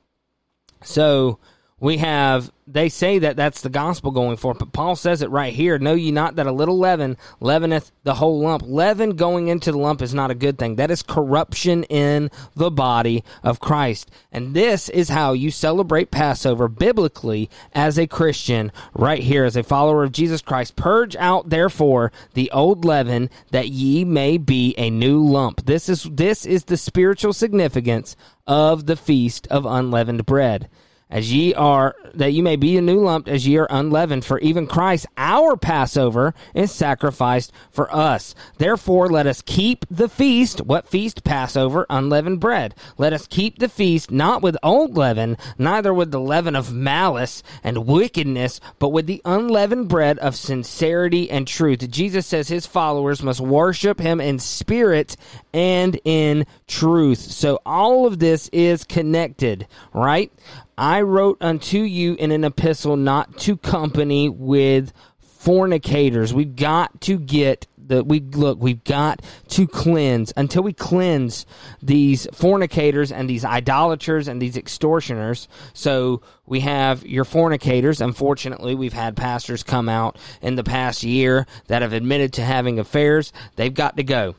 So, we have they say that that's the gospel going for but paul says it right here. Know ye not that a little leaven leaveneth the whole lump? Leaven going into the lump is not a good thing. That is corruption in the body of christ. And this is how you celebrate passover biblically as a christian right here as a follower of jesus christ. Purge out therefore the old leaven that ye may be a new lump. This is this is the spiritual significance of the feast of unleavened bread as ye are, that ye may be a new lump as ye are unleavened. For even Christ, our Passover, is sacrificed for us. Therefore, let us keep the feast. What feast? Passover, unleavened bread. Let us keep the feast not with old leaven, neither with the leaven of malice and wickedness, but with the unleavened bread of sincerity and truth. Jesus says his followers must worship him in spirit and in truth. So all of this is connected, right? I wrote unto you in an epistle not to company with fornicators. We've got to get The we look, we've got to cleanse until we cleanse these fornicators and these idolaters and these extortioners. So we have your fornicators. Unfortunately, we've had pastors come out in the past year that have admitted to having affairs. They've got to go.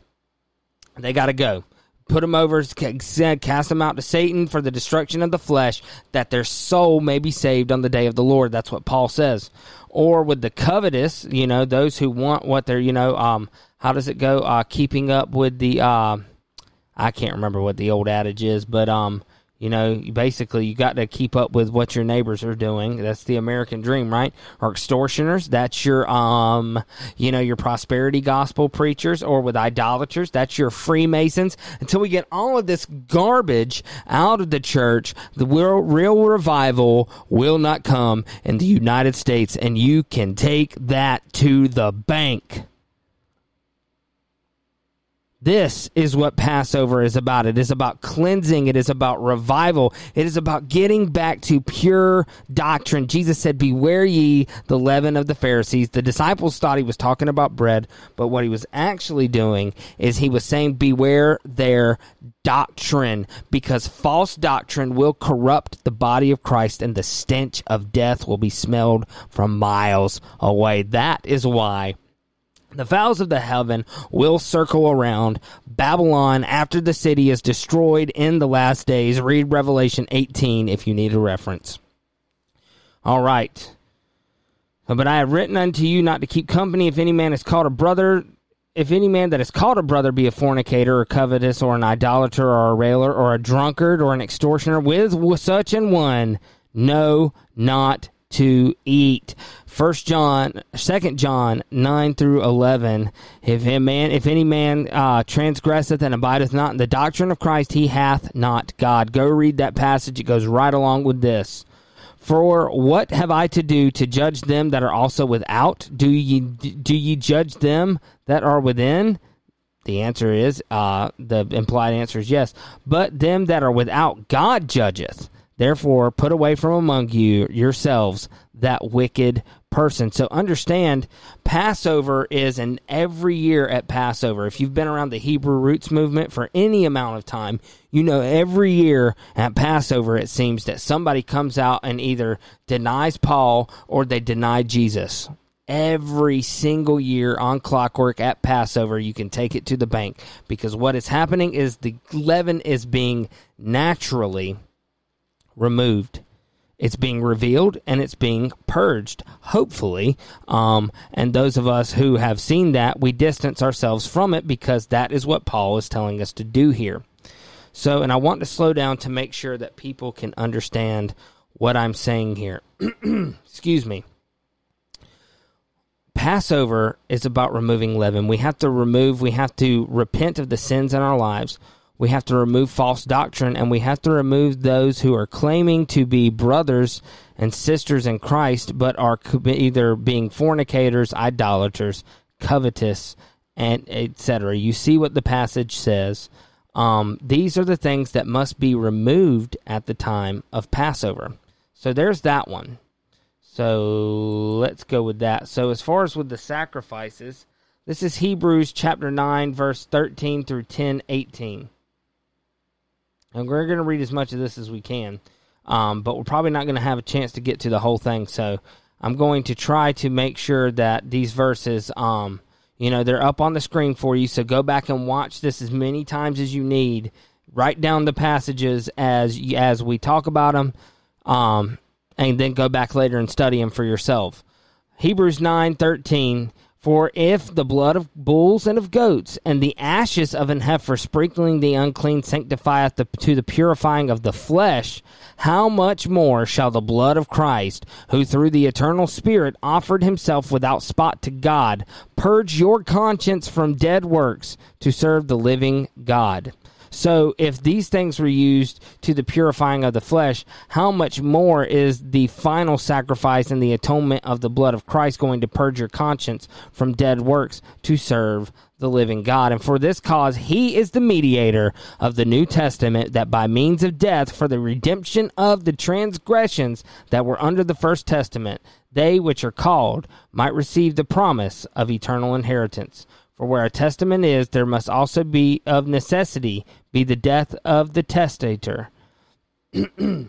They got to go put them over, cast them out to Satan for the destruction of the flesh, that their soul may be saved on the day of the Lord. That's what Paul says. Or with the covetous, you know, those who want what they're, you know, um, how does it go? Uh, keeping up with the, uh, I can't remember what the old adage is, but um, you know, basically, you got to keep up with what your neighbors are doing. That's the American dream, right? Or extortioners. That's your, um, you know, your prosperity gospel preachers. Or with idolaters, that's your Freemasons. Until we get all of this garbage out of the church, the real, real revival will not come in the United States. And you can take that to the bank. This is what Passover is about. It is about cleansing. It is about revival. It is about getting back to pure doctrine. Jesus said, Beware ye the leaven of the Pharisees. The disciples thought he was talking about bread, but what he was actually doing is he was saying, Beware their doctrine, because false doctrine will corrupt the body of Christ and the stench of death will be smelled from miles away. That is why the fowls of the heaven will circle around Babylon after the city is destroyed in the last days. Read Revelation 18 if you need a reference. All right. But I have written unto you not to keep company if any man is called a brother. If any man that is called a brother be a fornicator or covetous or an idolater or a railer or a drunkard or an extortioner with such an one, no, not to eat. First John, Second John nine through eleven. If a man, if any man uh, transgresseth and abideth not in the doctrine of Christ, he hath not God. Go read that passage; it goes right along with this. For what have I to do to judge them that are also without? Do ye do ye judge them that are within? The answer is uh, the implied answer is yes. But them that are without, God judgeth. Therefore, put away from among you yourselves that wicked person. So understand, Passover is an every year at Passover. If you've been around the Hebrew roots movement for any amount of time, you know every year at Passover it seems that somebody comes out and either denies Paul or they deny Jesus. Every single year on clockwork at Passover, you can take it to the bank because what is happening is the leaven is being naturally removed. It's being revealed and it's being purged, hopefully. Um, and those of us who have seen that, we distance ourselves from it because that is what Paul is telling us to do here. So, and I want to slow down to make sure that people can understand what I'm saying here. Excuse me. Passover is about removing leaven. We have to remove, we have to repent of the sins in our lives we have to remove false doctrine and we have to remove those who are claiming to be brothers and sisters in Christ but are either being fornicators, idolaters, covetous, and etc. You see what the passage says. Um, these are the things that must be removed at the time of Passover. So there's that one. So let's go with that. So as far as with the sacrifices, this is Hebrews chapter 9 verse 13 through 10 18. And we're going to read as much of this as we can, um, but we're probably not going to have a chance to get to the whole thing. So I'm going to try to make sure that these verses, um, you know, they're up on the screen for you. So go back and watch this as many times as you need. Write down the passages as as we talk about them, um, and then go back later and study them for yourself. Hebrews nine thirteen for if the blood of bulls and of goats and the ashes of an heifer sprinkling the unclean sanctifieth the, to the purifying of the flesh, how much more shall the blood of Christ, who through the eternal Spirit offered himself without spot to God, purge your conscience from dead works to serve the living God? So, if these things were used to the purifying of the flesh, how much more is the final sacrifice and the atonement of the blood of Christ going to purge your conscience from dead works to serve the living God? And for this cause, he is the mediator of the New Testament, that by means of death, for the redemption of the transgressions that were under the first testament, they which are called might receive the promise of eternal inheritance. For where a testament is, there must also be of necessity be the death of the testator.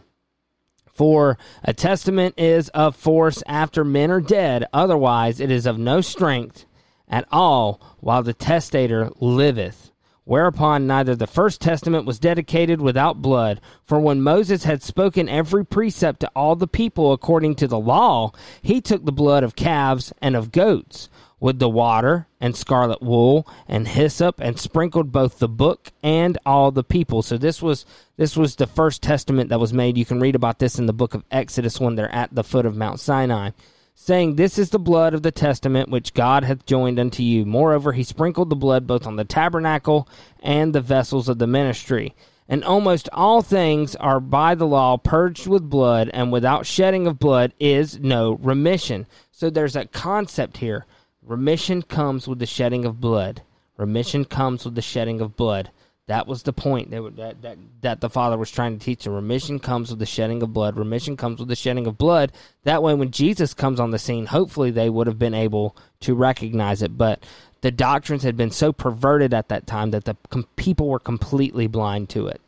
For a testament is of force after men are dead, otherwise it is of no strength at all while the testator liveth. Whereupon neither the first testament was dedicated without blood, for when Moses had spoken every precept to all the people according to the law, he took the blood of calves and of goats with the water and scarlet wool and hyssop and sprinkled both the book and all the people. So this was this was the first testament that was made. You can read about this in the book of exodus when they're at the foot of mount sinai saying this is the blood of the testament which god hath joined unto you. Moreover he sprinkled the blood both on the tabernacle and the vessels of the ministry. And almost all things are by the law purged with blood and without shedding of blood is no remission. So there's a concept here Remission comes with the shedding of blood. Remission comes with the shedding of blood. That was the point that, that, that, that the Father was trying to teach. them. remission comes with the shedding of blood. Remission comes with the shedding of blood. That way, when Jesus comes on the scene, hopefully they would have been able to recognize it. But the doctrines had been so perverted at that time that the com- people were completely blind to it.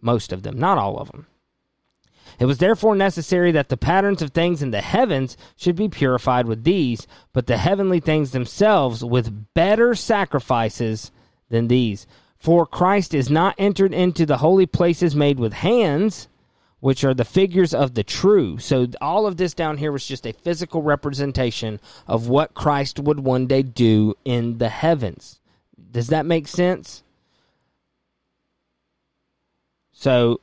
Most of them, not all of them. It was therefore necessary that the patterns of things in the heavens should be purified with these, but the heavenly things themselves with better sacrifices than these. For Christ is not entered into the holy places made with hands, which are the figures of the true. So all of this down here was just a physical representation of what Christ would one day do in the heavens. Does that make sense? So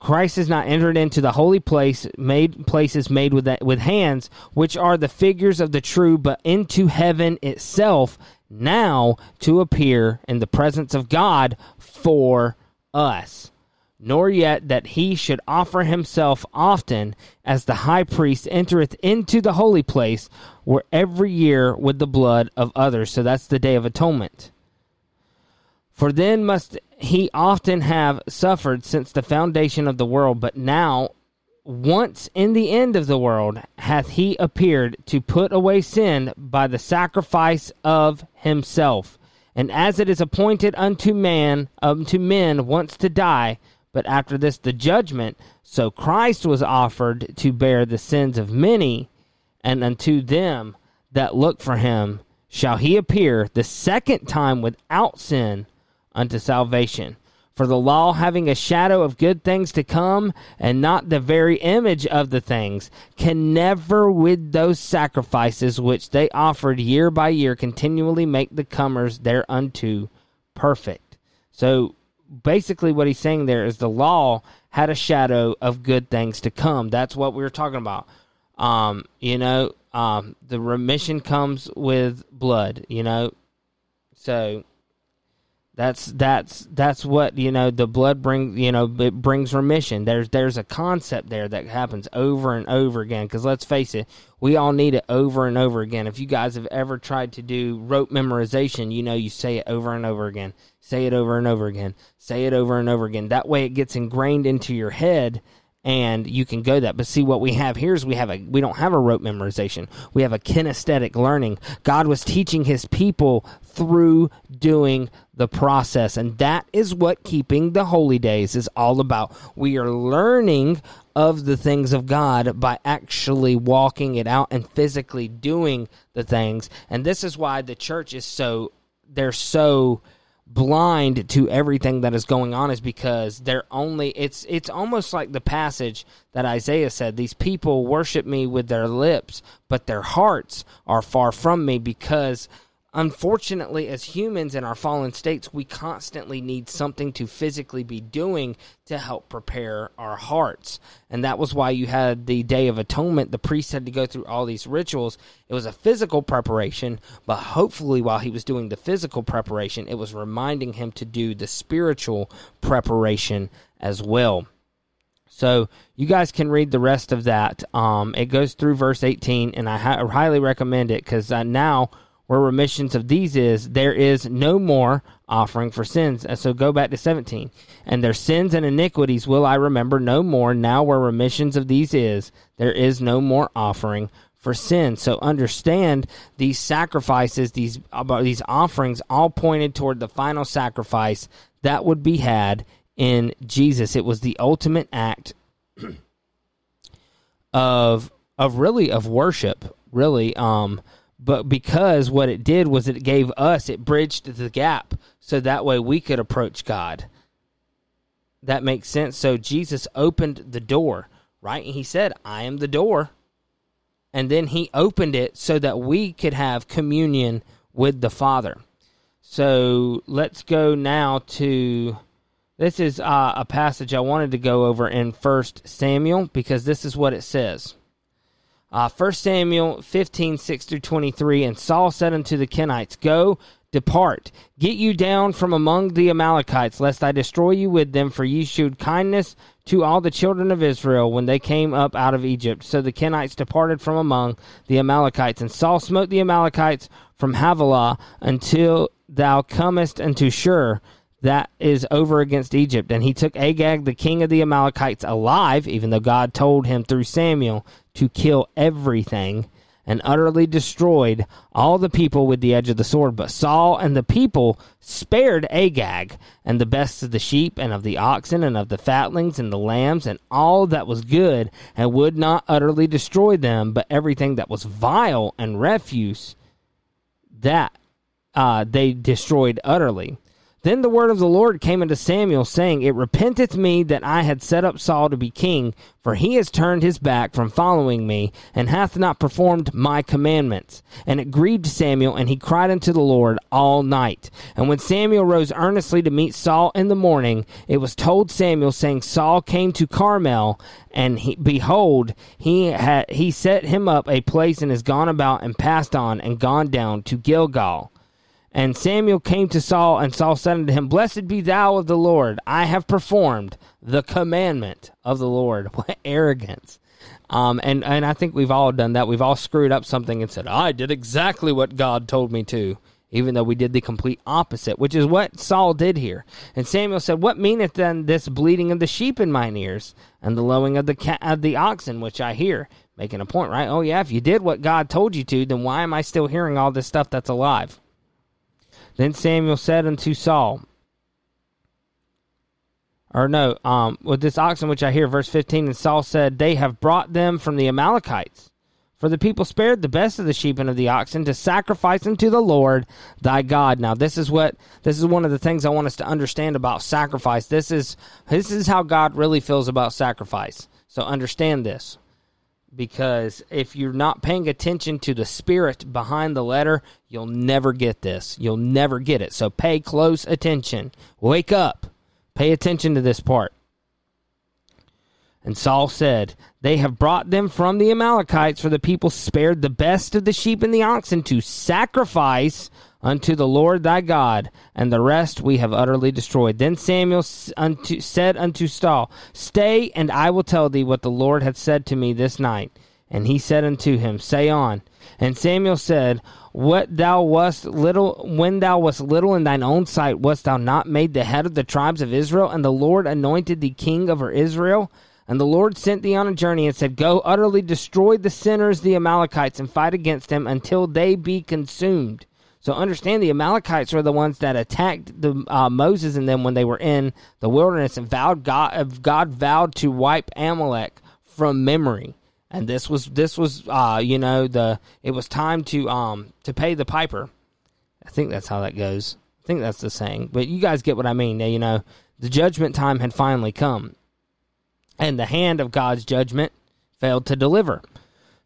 Christ has not entered into the holy place made places made with that, with hands, which are the figures of the true, but into heaven itself now to appear in the presence of God for us. Nor yet that he should offer himself often, as the high priest entereth into the holy place, where every year with the blood of others. So that's the day of atonement. For then must he often have suffered since the foundation of the world, but now, once in the end of the world, hath he appeared to put away sin by the sacrifice of himself. And as it is appointed unto man, unto men once to die, but after this the judgment, so Christ was offered to bear the sins of many, and unto them that look for him shall he appear the second time without sin unto salvation. For the law, having a shadow of good things to come, and not the very image of the things, can never, with those sacrifices which they offered year by year, continually make the comers thereunto perfect. So basically, what he's saying there is the law had a shadow of good things to come. That's what we were talking about. Um, you know, um, the remission comes with blood, you know. So that's that's that's what you know. The blood brings you know it brings remission. There's there's a concept there that happens over and over again. Because let's face it, we all need it over and over again. If you guys have ever tried to do rote memorization, you know you say it over and over again. Say it over and over again. Say it over and over again. That way, it gets ingrained into your head and you can go that. But see, what we have here is we have a we don't have a rote memorization. We have a kinesthetic learning. God was teaching His people through doing the process, and that is what keeping the holy days is all about. We are learning of the things of God by actually walking it out and physically doing the things. And this is why the church is so they're so blind to everything that is going on is because they're only it's it's almost like the passage that Isaiah said these people worship me with their lips but their hearts are far from me because unfortunately, as humans in our fallen states, we constantly need something to physically be doing to help prepare our hearts. And that was why you had the Day of Atonement. The priest had to go through all these rituals. It was a physical preparation, but hopefully, while he was doing the physical preparation, it was reminding him to do the spiritual preparation as well. So you guys can read the rest of that. Um, it goes through verse 18, and I, highly recommend it because uh, now where remissions of these is, there is no more offering for sins. And so go back to 17. And their sins and iniquities will I remember no more. Now where remissions of these is, there is no more offering for sin. So understand these sacrifices, these these offerings, all pointed toward the final sacrifice that would be had in Jesus. It was the ultimate act of of really of worship, really. Um, but because what it did was it gave us, it bridged the gap, so that way we could approach God. That makes sense. So Jesus opened the door, right? And he said, "I am the door." and then he opened it so that we could have communion with the Father. So let's go now to this is uh, a passage I wanted to go over in First Samuel because this is what it says. Uh, 1 Samuel 15, 6 through 23. And Saul said unto the Kenites, Go, depart, get you down from among the Amalekites, lest I destroy you with them, for ye shewed kindness to all the children of Israel when they came up out of Egypt. So the Kenites departed from among the Amalekites, and Saul smote the Amalekites from Havilah until thou comest unto Shur, that is over against Egypt. And he took Agag, the king of the Amalekites, alive, even though God told him through Samuel to kill everything and utterly destroyed all the people with the edge of the sword. But Saul and the people spared Agag and the best of the sheep and of the oxen and of the fatlings and the lambs and all that was good, and would not utterly destroy them, but everything that was vile and refuse, that uh, they destroyed utterly. Then the word of the Lord came unto Samuel, saying, It repenteth me that I had set up Saul to be king, for he has turned his back from following me, and hath not performed my commandments. And it grieved Samuel, and he cried unto the Lord all night. And when Samuel rose earnestly to meet Saul in the morning, it was told Samuel, saying, Saul came to Carmel, and he, behold, he had he set him up a place, and is gone about, and passed on, and gone down to Gilgal. And Samuel came to Saul, and Saul said unto him, Blessed be thou of the Lord. I have performed the commandment of the Lord. What arrogance. Um, and, and I think we've all done that. We've all screwed up something and said, I did exactly what God told me to, even though we did the complete opposite, which is what Saul did here. And Samuel said, What meaneth then this bleating of the sheep in mine ears, and the lowing of the, ca- of the oxen which I hear? Making a point, right? Oh, yeah, if you did what God told you to, then why am I still hearing all this stuff that's alive? Then Samuel said unto Saul, or no, um, with this oxen which I hear, verse 15, and Saul said, They have brought them from the Amalekites. For the people spared the best of the sheep and of the oxen to sacrifice unto the Lord thy God. Now, this is what this is one of the things I want us to understand about sacrifice. This is this is how God really feels about sacrifice. So understand this because if you're not paying attention to the spirit behind the letter, you'll never get this. You'll never get it. So pay close attention. Wake up. Pay attention to this part. And Saul said, They have brought them from the Amalekites, for the people spared the best of the sheep and the oxen to sacrifice unto the Lord thy God, and the rest we have utterly destroyed. Then Samuel unto, said unto Saul, Stay, and I will tell thee what the Lord hath said to me this night. And he said unto him, Say on. And Samuel said, What thou wast little, when thou wast little in thine own sight, wast thou not made the head of the tribes of Israel, and the Lord anointed thee king over Israel? And the Lord sent thee on a journey and said, Go utterly destroy the sinners, the Amalekites, and fight against them until they be consumed. So understand the Amalekites are the ones that attacked the uh, Moses and them when they were in the wilderness and vowed God God vowed to wipe Amalek from memory. And this was this was uh, you know the it was time to um to pay the piper. I think that's how that goes. I think that's the saying. But you guys get what I mean. Now, you know, the judgment time had finally come. And the hand of God's judgment failed to deliver.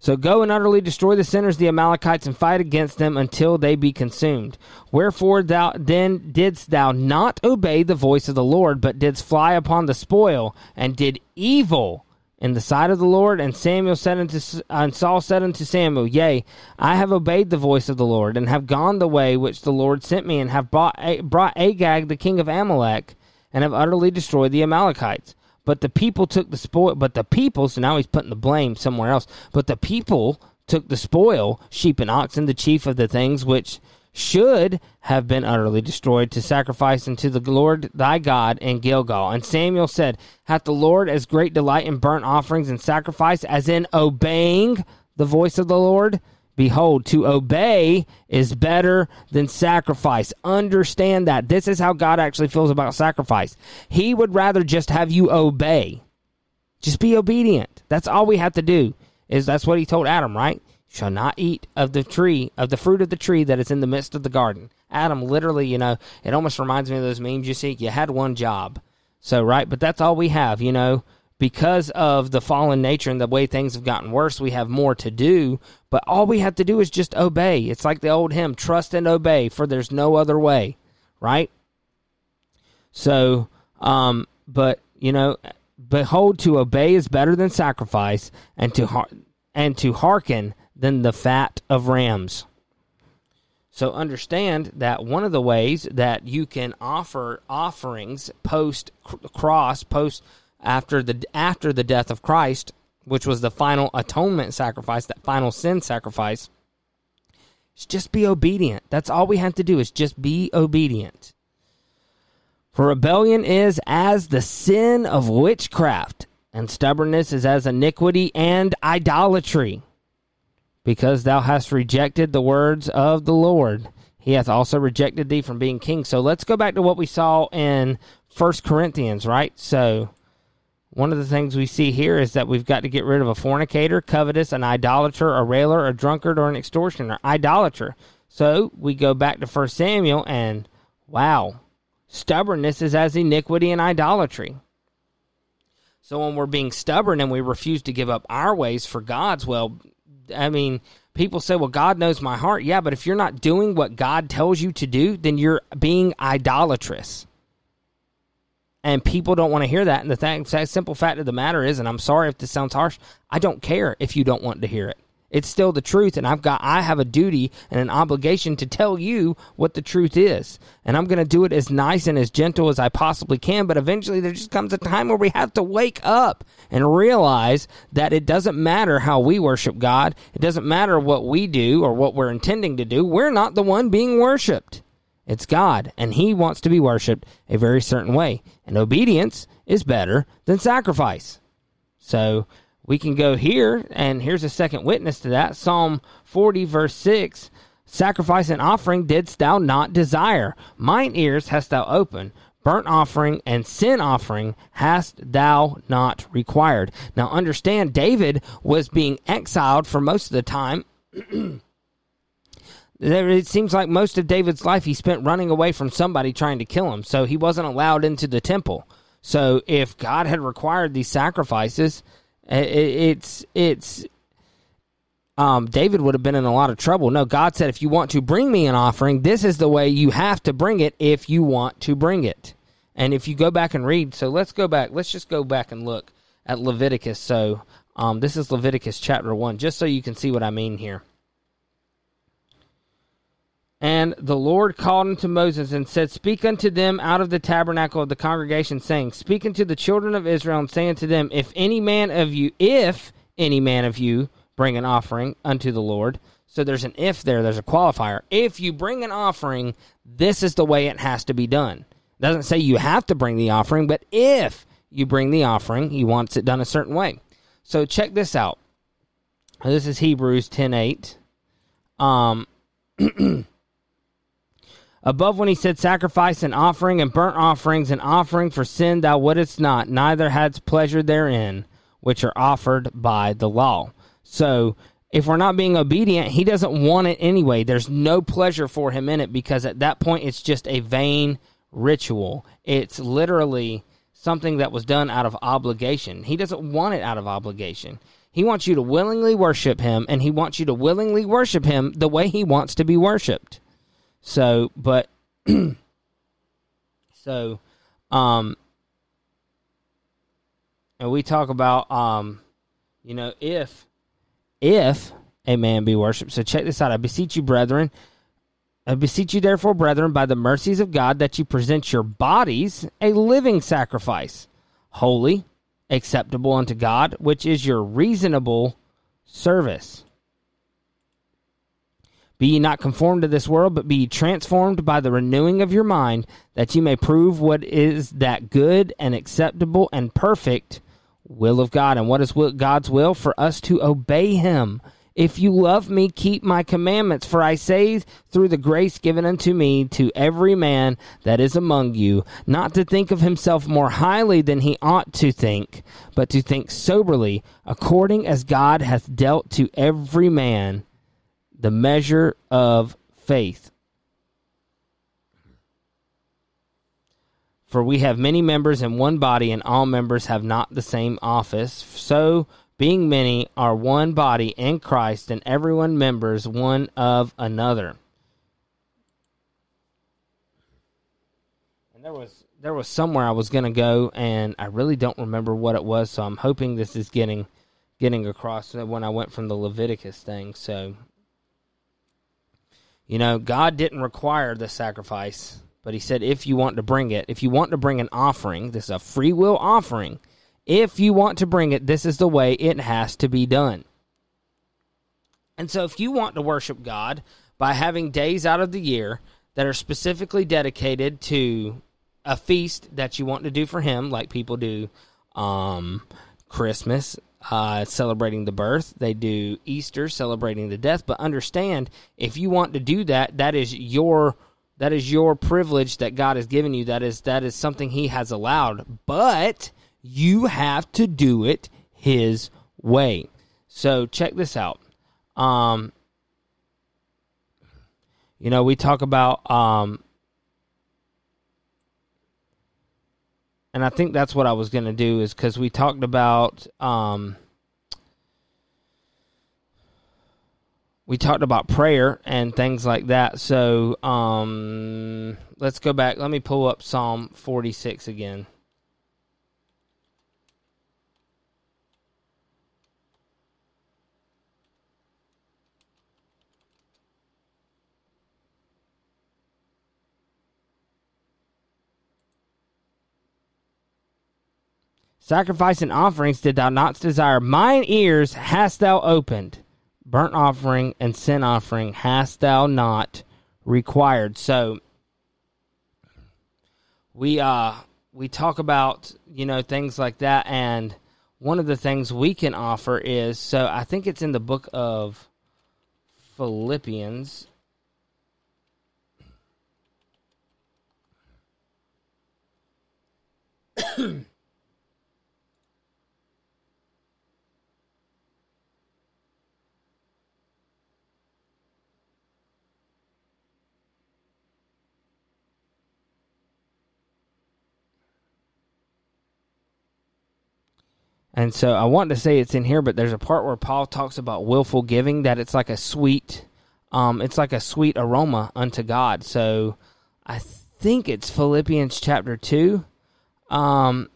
So go and utterly destroy the sinners, the Amalekites, and fight against them until they be consumed. Wherefore thou then didst thou not obey the voice of the Lord, but didst fly upon the spoil, and did evil in the sight of the Lord. And Samuel said unto and Saul said unto Samuel, Yea, I have obeyed the voice of the Lord, and have gone the way which the Lord sent me, and have brought, brought Agag the king of Amalek, and have utterly destroyed the Amalekites. But the people took the spoil. But the people, so now he's putting the blame somewhere else. But the people took the spoil, sheep and oxen, the chief of the things which should have been utterly destroyed to sacrifice unto the Lord thy God in Gilgal. And Samuel said, Hath the Lord as great delight in burnt offerings and sacrifice as in obeying the voice of the Lord? Behold, to obey is better than sacrifice. Understand that. This is how God actually feels about sacrifice. He would rather just have you obey. Just be obedient. That's all we have to do. Is that's what he told Adam, right? shall not eat of the tree of the fruit of the tree that is in the midst of the garden. Adam literally, you know, it almost reminds me of those memes you see. You had one job. So, right, but that's all we have, you know. Because of the fallen nature and the way things have gotten worse, we have more to do, but all we have to do is just obey. It's like the old hymn, trust and obey, for there's no other way, right? So, um, but you know, behold, to obey is better than sacrifice, and to har- and to hearken than the fat of rams. So understand that one of the ways that you can offer offerings post cross, post after the after the death of Christ, which was the final atonement sacrifice, that final sin sacrifice, is just be obedient. That's all we have to do is just be obedient. For rebellion is as the sin of witchcraft, and stubbornness is as iniquity and idolatry because thou hast rejected the words of the Lord. He hath also rejected thee from being king. So let's go back to what we saw in First Corinthians, right? So one of the things we see here is that we've got to get rid of a fornicator, covetous, an idolater, a railer, a drunkard, or an extortioner. Idolater. So we go back to First Samuel, and wow, stubbornness is as iniquity and idolatry. So when we're being stubborn and we refuse to give up our ways for God's, well, I mean, people say, well, God knows my heart. Yeah, but if you're not doing what God tells you to do, then you're being idolatrous. And people don't want to hear that. And the thing, simple fact of the matter is, and I'm sorry if this sounds harsh, I don't care if you don't want to hear it. It's still the truth, and I've got I have a duty and an obligation to tell you what the truth is. And I'm going to do it as nice and as gentle as I possibly can, but eventually there just comes a time where we have to wake up and realize that it doesn't matter how we worship God. It doesn't matter what we do or what we're intending to do. We're not the one being worshiped. It's God, and He wants to be worshiped a very certain way. And obedience is better than sacrifice. So we can go here, and here's a second witness to that Psalm 40, verse 6 Sacrifice and offering didst thou not desire, mine ears hast thou opened. Burnt offering and sin offering hast thou not required. Now understand, David was being exiled for most of the time. it seems like most of David's life he spent running away from somebody trying to kill him, so he wasn't allowed into the temple. So if God had required these sacrifices, it's it's um, David would have been in a lot of trouble. No, God said, if you want to bring me an offering, this is the way you have to bring it if you want to bring it. And if you go back and read, so let's go back. Let's just go back and look at Leviticus. So um, this is Leviticus chapter 1, just so you can see what I mean here. And the Lord called unto Moses and said, Speak unto them out of the tabernacle of the congregation, saying, Speak unto the children of Israel, and say unto them, If any man of you, if any man of you bring an offering unto the Lord, so there's an if there, there's a qualifier. If you bring an offering, this is the way it has to be done. It doesn't say you have to bring the offering, but if you bring the offering, he wants it done a certain way. So check this out. This is Hebrews 10 8. Um, Above when he said, Sacrifice and offering and burnt offerings and offering for sin thou wouldest not, neither hadst pleasure therein, which are offered by the law. So, if we're not being obedient, he doesn't want it anyway. There's no pleasure for him in it because at that point it's just a vain ritual. It's literally something that was done out of obligation. He doesn't want it out of obligation. He wants you to willingly worship him, and he wants you to willingly worship him the way he wants to be worshiped. So, but so, um, and we talk about, um, you know, if if a man be worshipped. So check this out. I beseech you, brethren. I beseech you, therefore, brethren, by the mercies of God, that you present your bodies a living sacrifice, holy, acceptable unto God, which is your reasonable service. Be ye not conformed to this world, but be ye transformed by the renewing of your mind, that ye may prove what is that good and acceptable and perfect will of God. And what is God's will? For us to obey him. If you love me, keep my commandments. For I say through the grace given unto me to every man that is among you, not to think of himself more highly than he ought to think, but to think soberly, according as God hath dealt to every man the measure of faith. For we have many members in one body, and all members have not the same office. So, being many, are one body in Christ, and everyone members one of another. And there was there was somewhere I was going to go, and I really don't remember what it was. So I'm hoping this is getting getting across when I went from the Leviticus thing. So you know, God didn't require the sacrifice, but He said, if you want to bring it, if you want to bring an offering, this is a free will offering. If you want to bring it, this is the way it has to be done. And so, if you want to worship God by having days out of the year that are specifically dedicated to a feast that you want to do for Him, like people do um, Christmas, uh, celebrating the birth. They do Easter, celebrating the death. But understand, if you want to do that, that is your that is your privilege that God has given you. That is that is something He has allowed. But you have to do it His way. So check this out. Um, you know, we talk about um, and I think that's what I was going to do is because we talked about um, we talked about prayer and things like that. So um, let's go back. Let me pull up Psalm forty six again. Sacrifice and offerings did thou not desire. Mine ears hast thou opened. Burnt offering and sin offering hast thou not required. So we uh we talk about, you know, things like that and one of the things we can offer is so I think it's in the book of Philippians And so I want to say it's in here, but there's a part where Paul talks about willful giving that it's like a sweet, um, it's like a sweet aroma unto God. So I think it's Philippians chapter two. Um,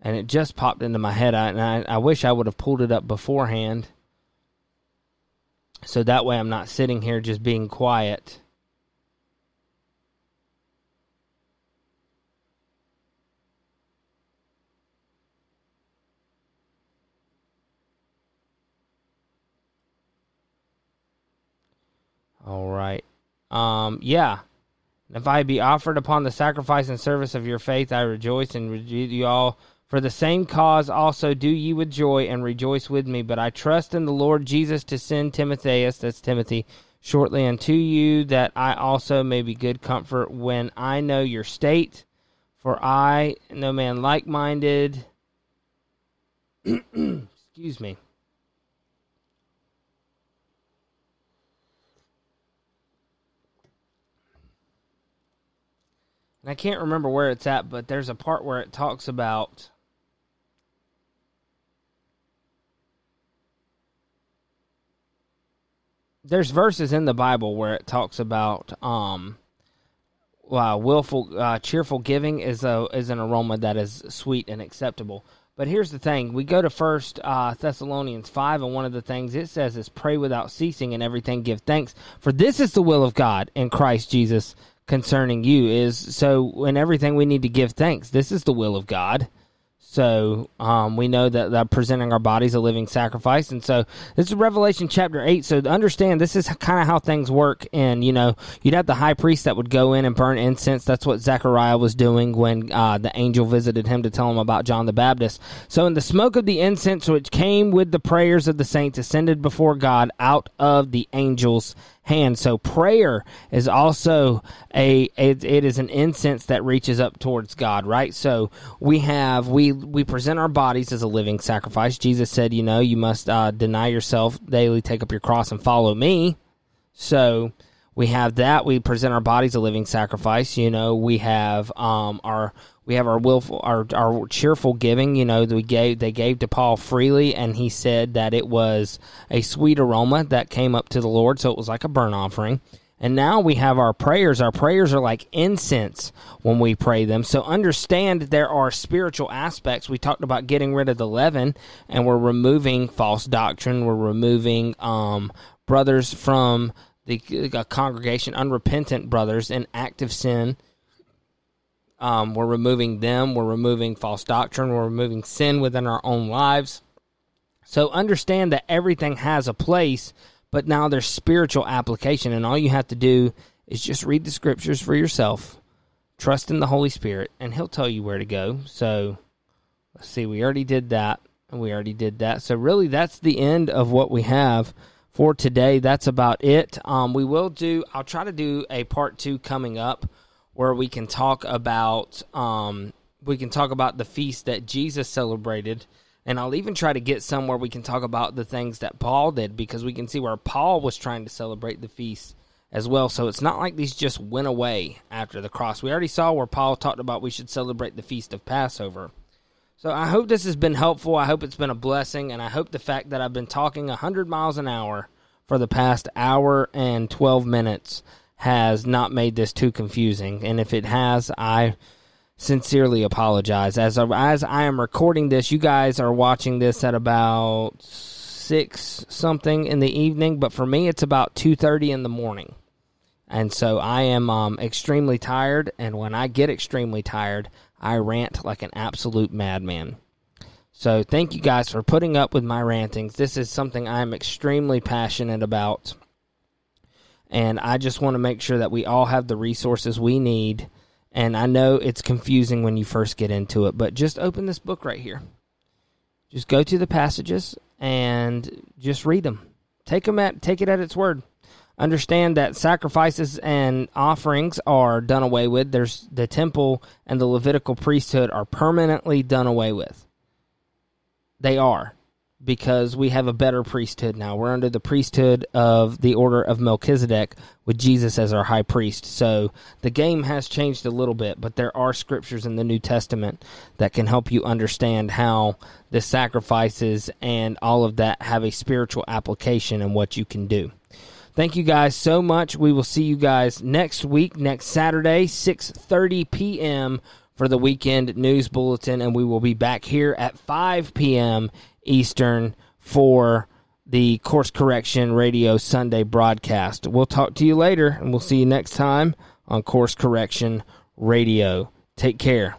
and it just popped into my head. I, and I, I wish I would have pulled it up beforehand. So that way I'm not sitting here just being quiet. All right. Um, yeah. If I be offered upon the sacrifice and service of your faith, I rejoice and you all for the same cause also do ye with joy and rejoice with me. But I trust in the Lord Jesus to send Timotheus, that's Timothy, shortly unto you, that I also may be good comfort when I know your state. For I, no man like minded, excuse me. And I can't remember where it's at, but there's a part where it talks about there's verses in the Bible where it talks about um, wow, willful, uh, cheerful giving is a is an aroma that is sweet and acceptable. But here's the thing: we go to First uh, Thessalonians five, and one of the things it says is pray without ceasing, and everything give thanks, for this is the will of God in Christ Jesus concerning you is so in everything we need to give thanks. This is the will of God. So um, we know that, that presenting our bodies a living sacrifice, and so this is Revelation chapter eight. So understand, this is kind of how things work. And you know, you'd have the high priest that would go in and burn incense. That's what Zechariah was doing when uh, the angel visited him to tell him about John the Baptist. So in the smoke of the incense, which came with the prayers of the saints, ascended before God out of the angels' hand. So prayer is also a it, it is an incense that reaches up towards God, right? So we have we we present our bodies as a living sacrifice. Jesus said, you know, you must uh, deny yourself daily, take up your cross, and follow me. So we have that. We present our bodies a living sacrifice. You know, we have um, our we have our willful our our cheerful giving you know we gave they gave to paul freely and he said that it was a sweet aroma that came up to the lord so it was like a burnt offering. And now we have our prayers. Our prayers are like incense when we pray them. So understand there are spiritual aspects. We talked about getting rid of the leaven and we're removing false doctrine. We're removing um, brothers from the congregation unrepentant brothers in active sin um, we're removing them. We're removing false doctrine. We're removing sin within our own lives. So understand that everything has a place, but now there's spiritual application, and all you have to do is just read the scriptures for yourself, trust in the Holy Spirit, and He'll tell you where to go. So let's see, we already did that, and we already did that. So really, that's the end of what we have for today. That's about it. Um, we will do. I'll try to do a part two coming up where we can talk about um, we can talk about the feast that Jesus celebrated. And I'll even try to get somewhere we can talk about the things that Paul did because we can see where Paul was trying to celebrate the feast as well. So it's not like these just went away after the cross. We already saw where Paul talked about we should celebrate the feast of Passover. So I hope this has been helpful. I hope it's been a blessing. And I hope the fact that I've been talking 100 miles an hour for the past hour and 12 minutes has not made this too confusing. And if it has, I sincerely apologize. As as I am recording this, you guys are watching this at about six something in the evening, but for me, it's about two thirty in the morning. And so I am um, extremely tired, and when I get extremely tired, I rant like an absolute madman. So thank you guys for putting up with my rantings. This is something I'm extremely passionate about and I just want to make sure that we all have the resources we need. And I know it's confusing when you first get into it, but just open this book right here. Just go to the passages and just read them. Take them at take it at its word. Understand that sacrifices and offerings are done away with. There's the temple and the Levitical priesthood are permanently done away with. They are because we have a better priesthood now. We're under the priesthood of the order of Melchizedek with Jesus as our high priest. So the game has changed a little bit, but there are scriptures in the New Testament that can help you understand how the sacrifices and all of that have a spiritual application and what you can do. Thank you guys so much. We will see you guys next week, next Saturday, 6:30 p.m. for the weekend news bulletin and we will be back here at 5 p.m. Eastern for the Course Correction Radio Sunday broadcast. We'll talk to you later, and we'll see you next time on Course Correction Radio. Take care.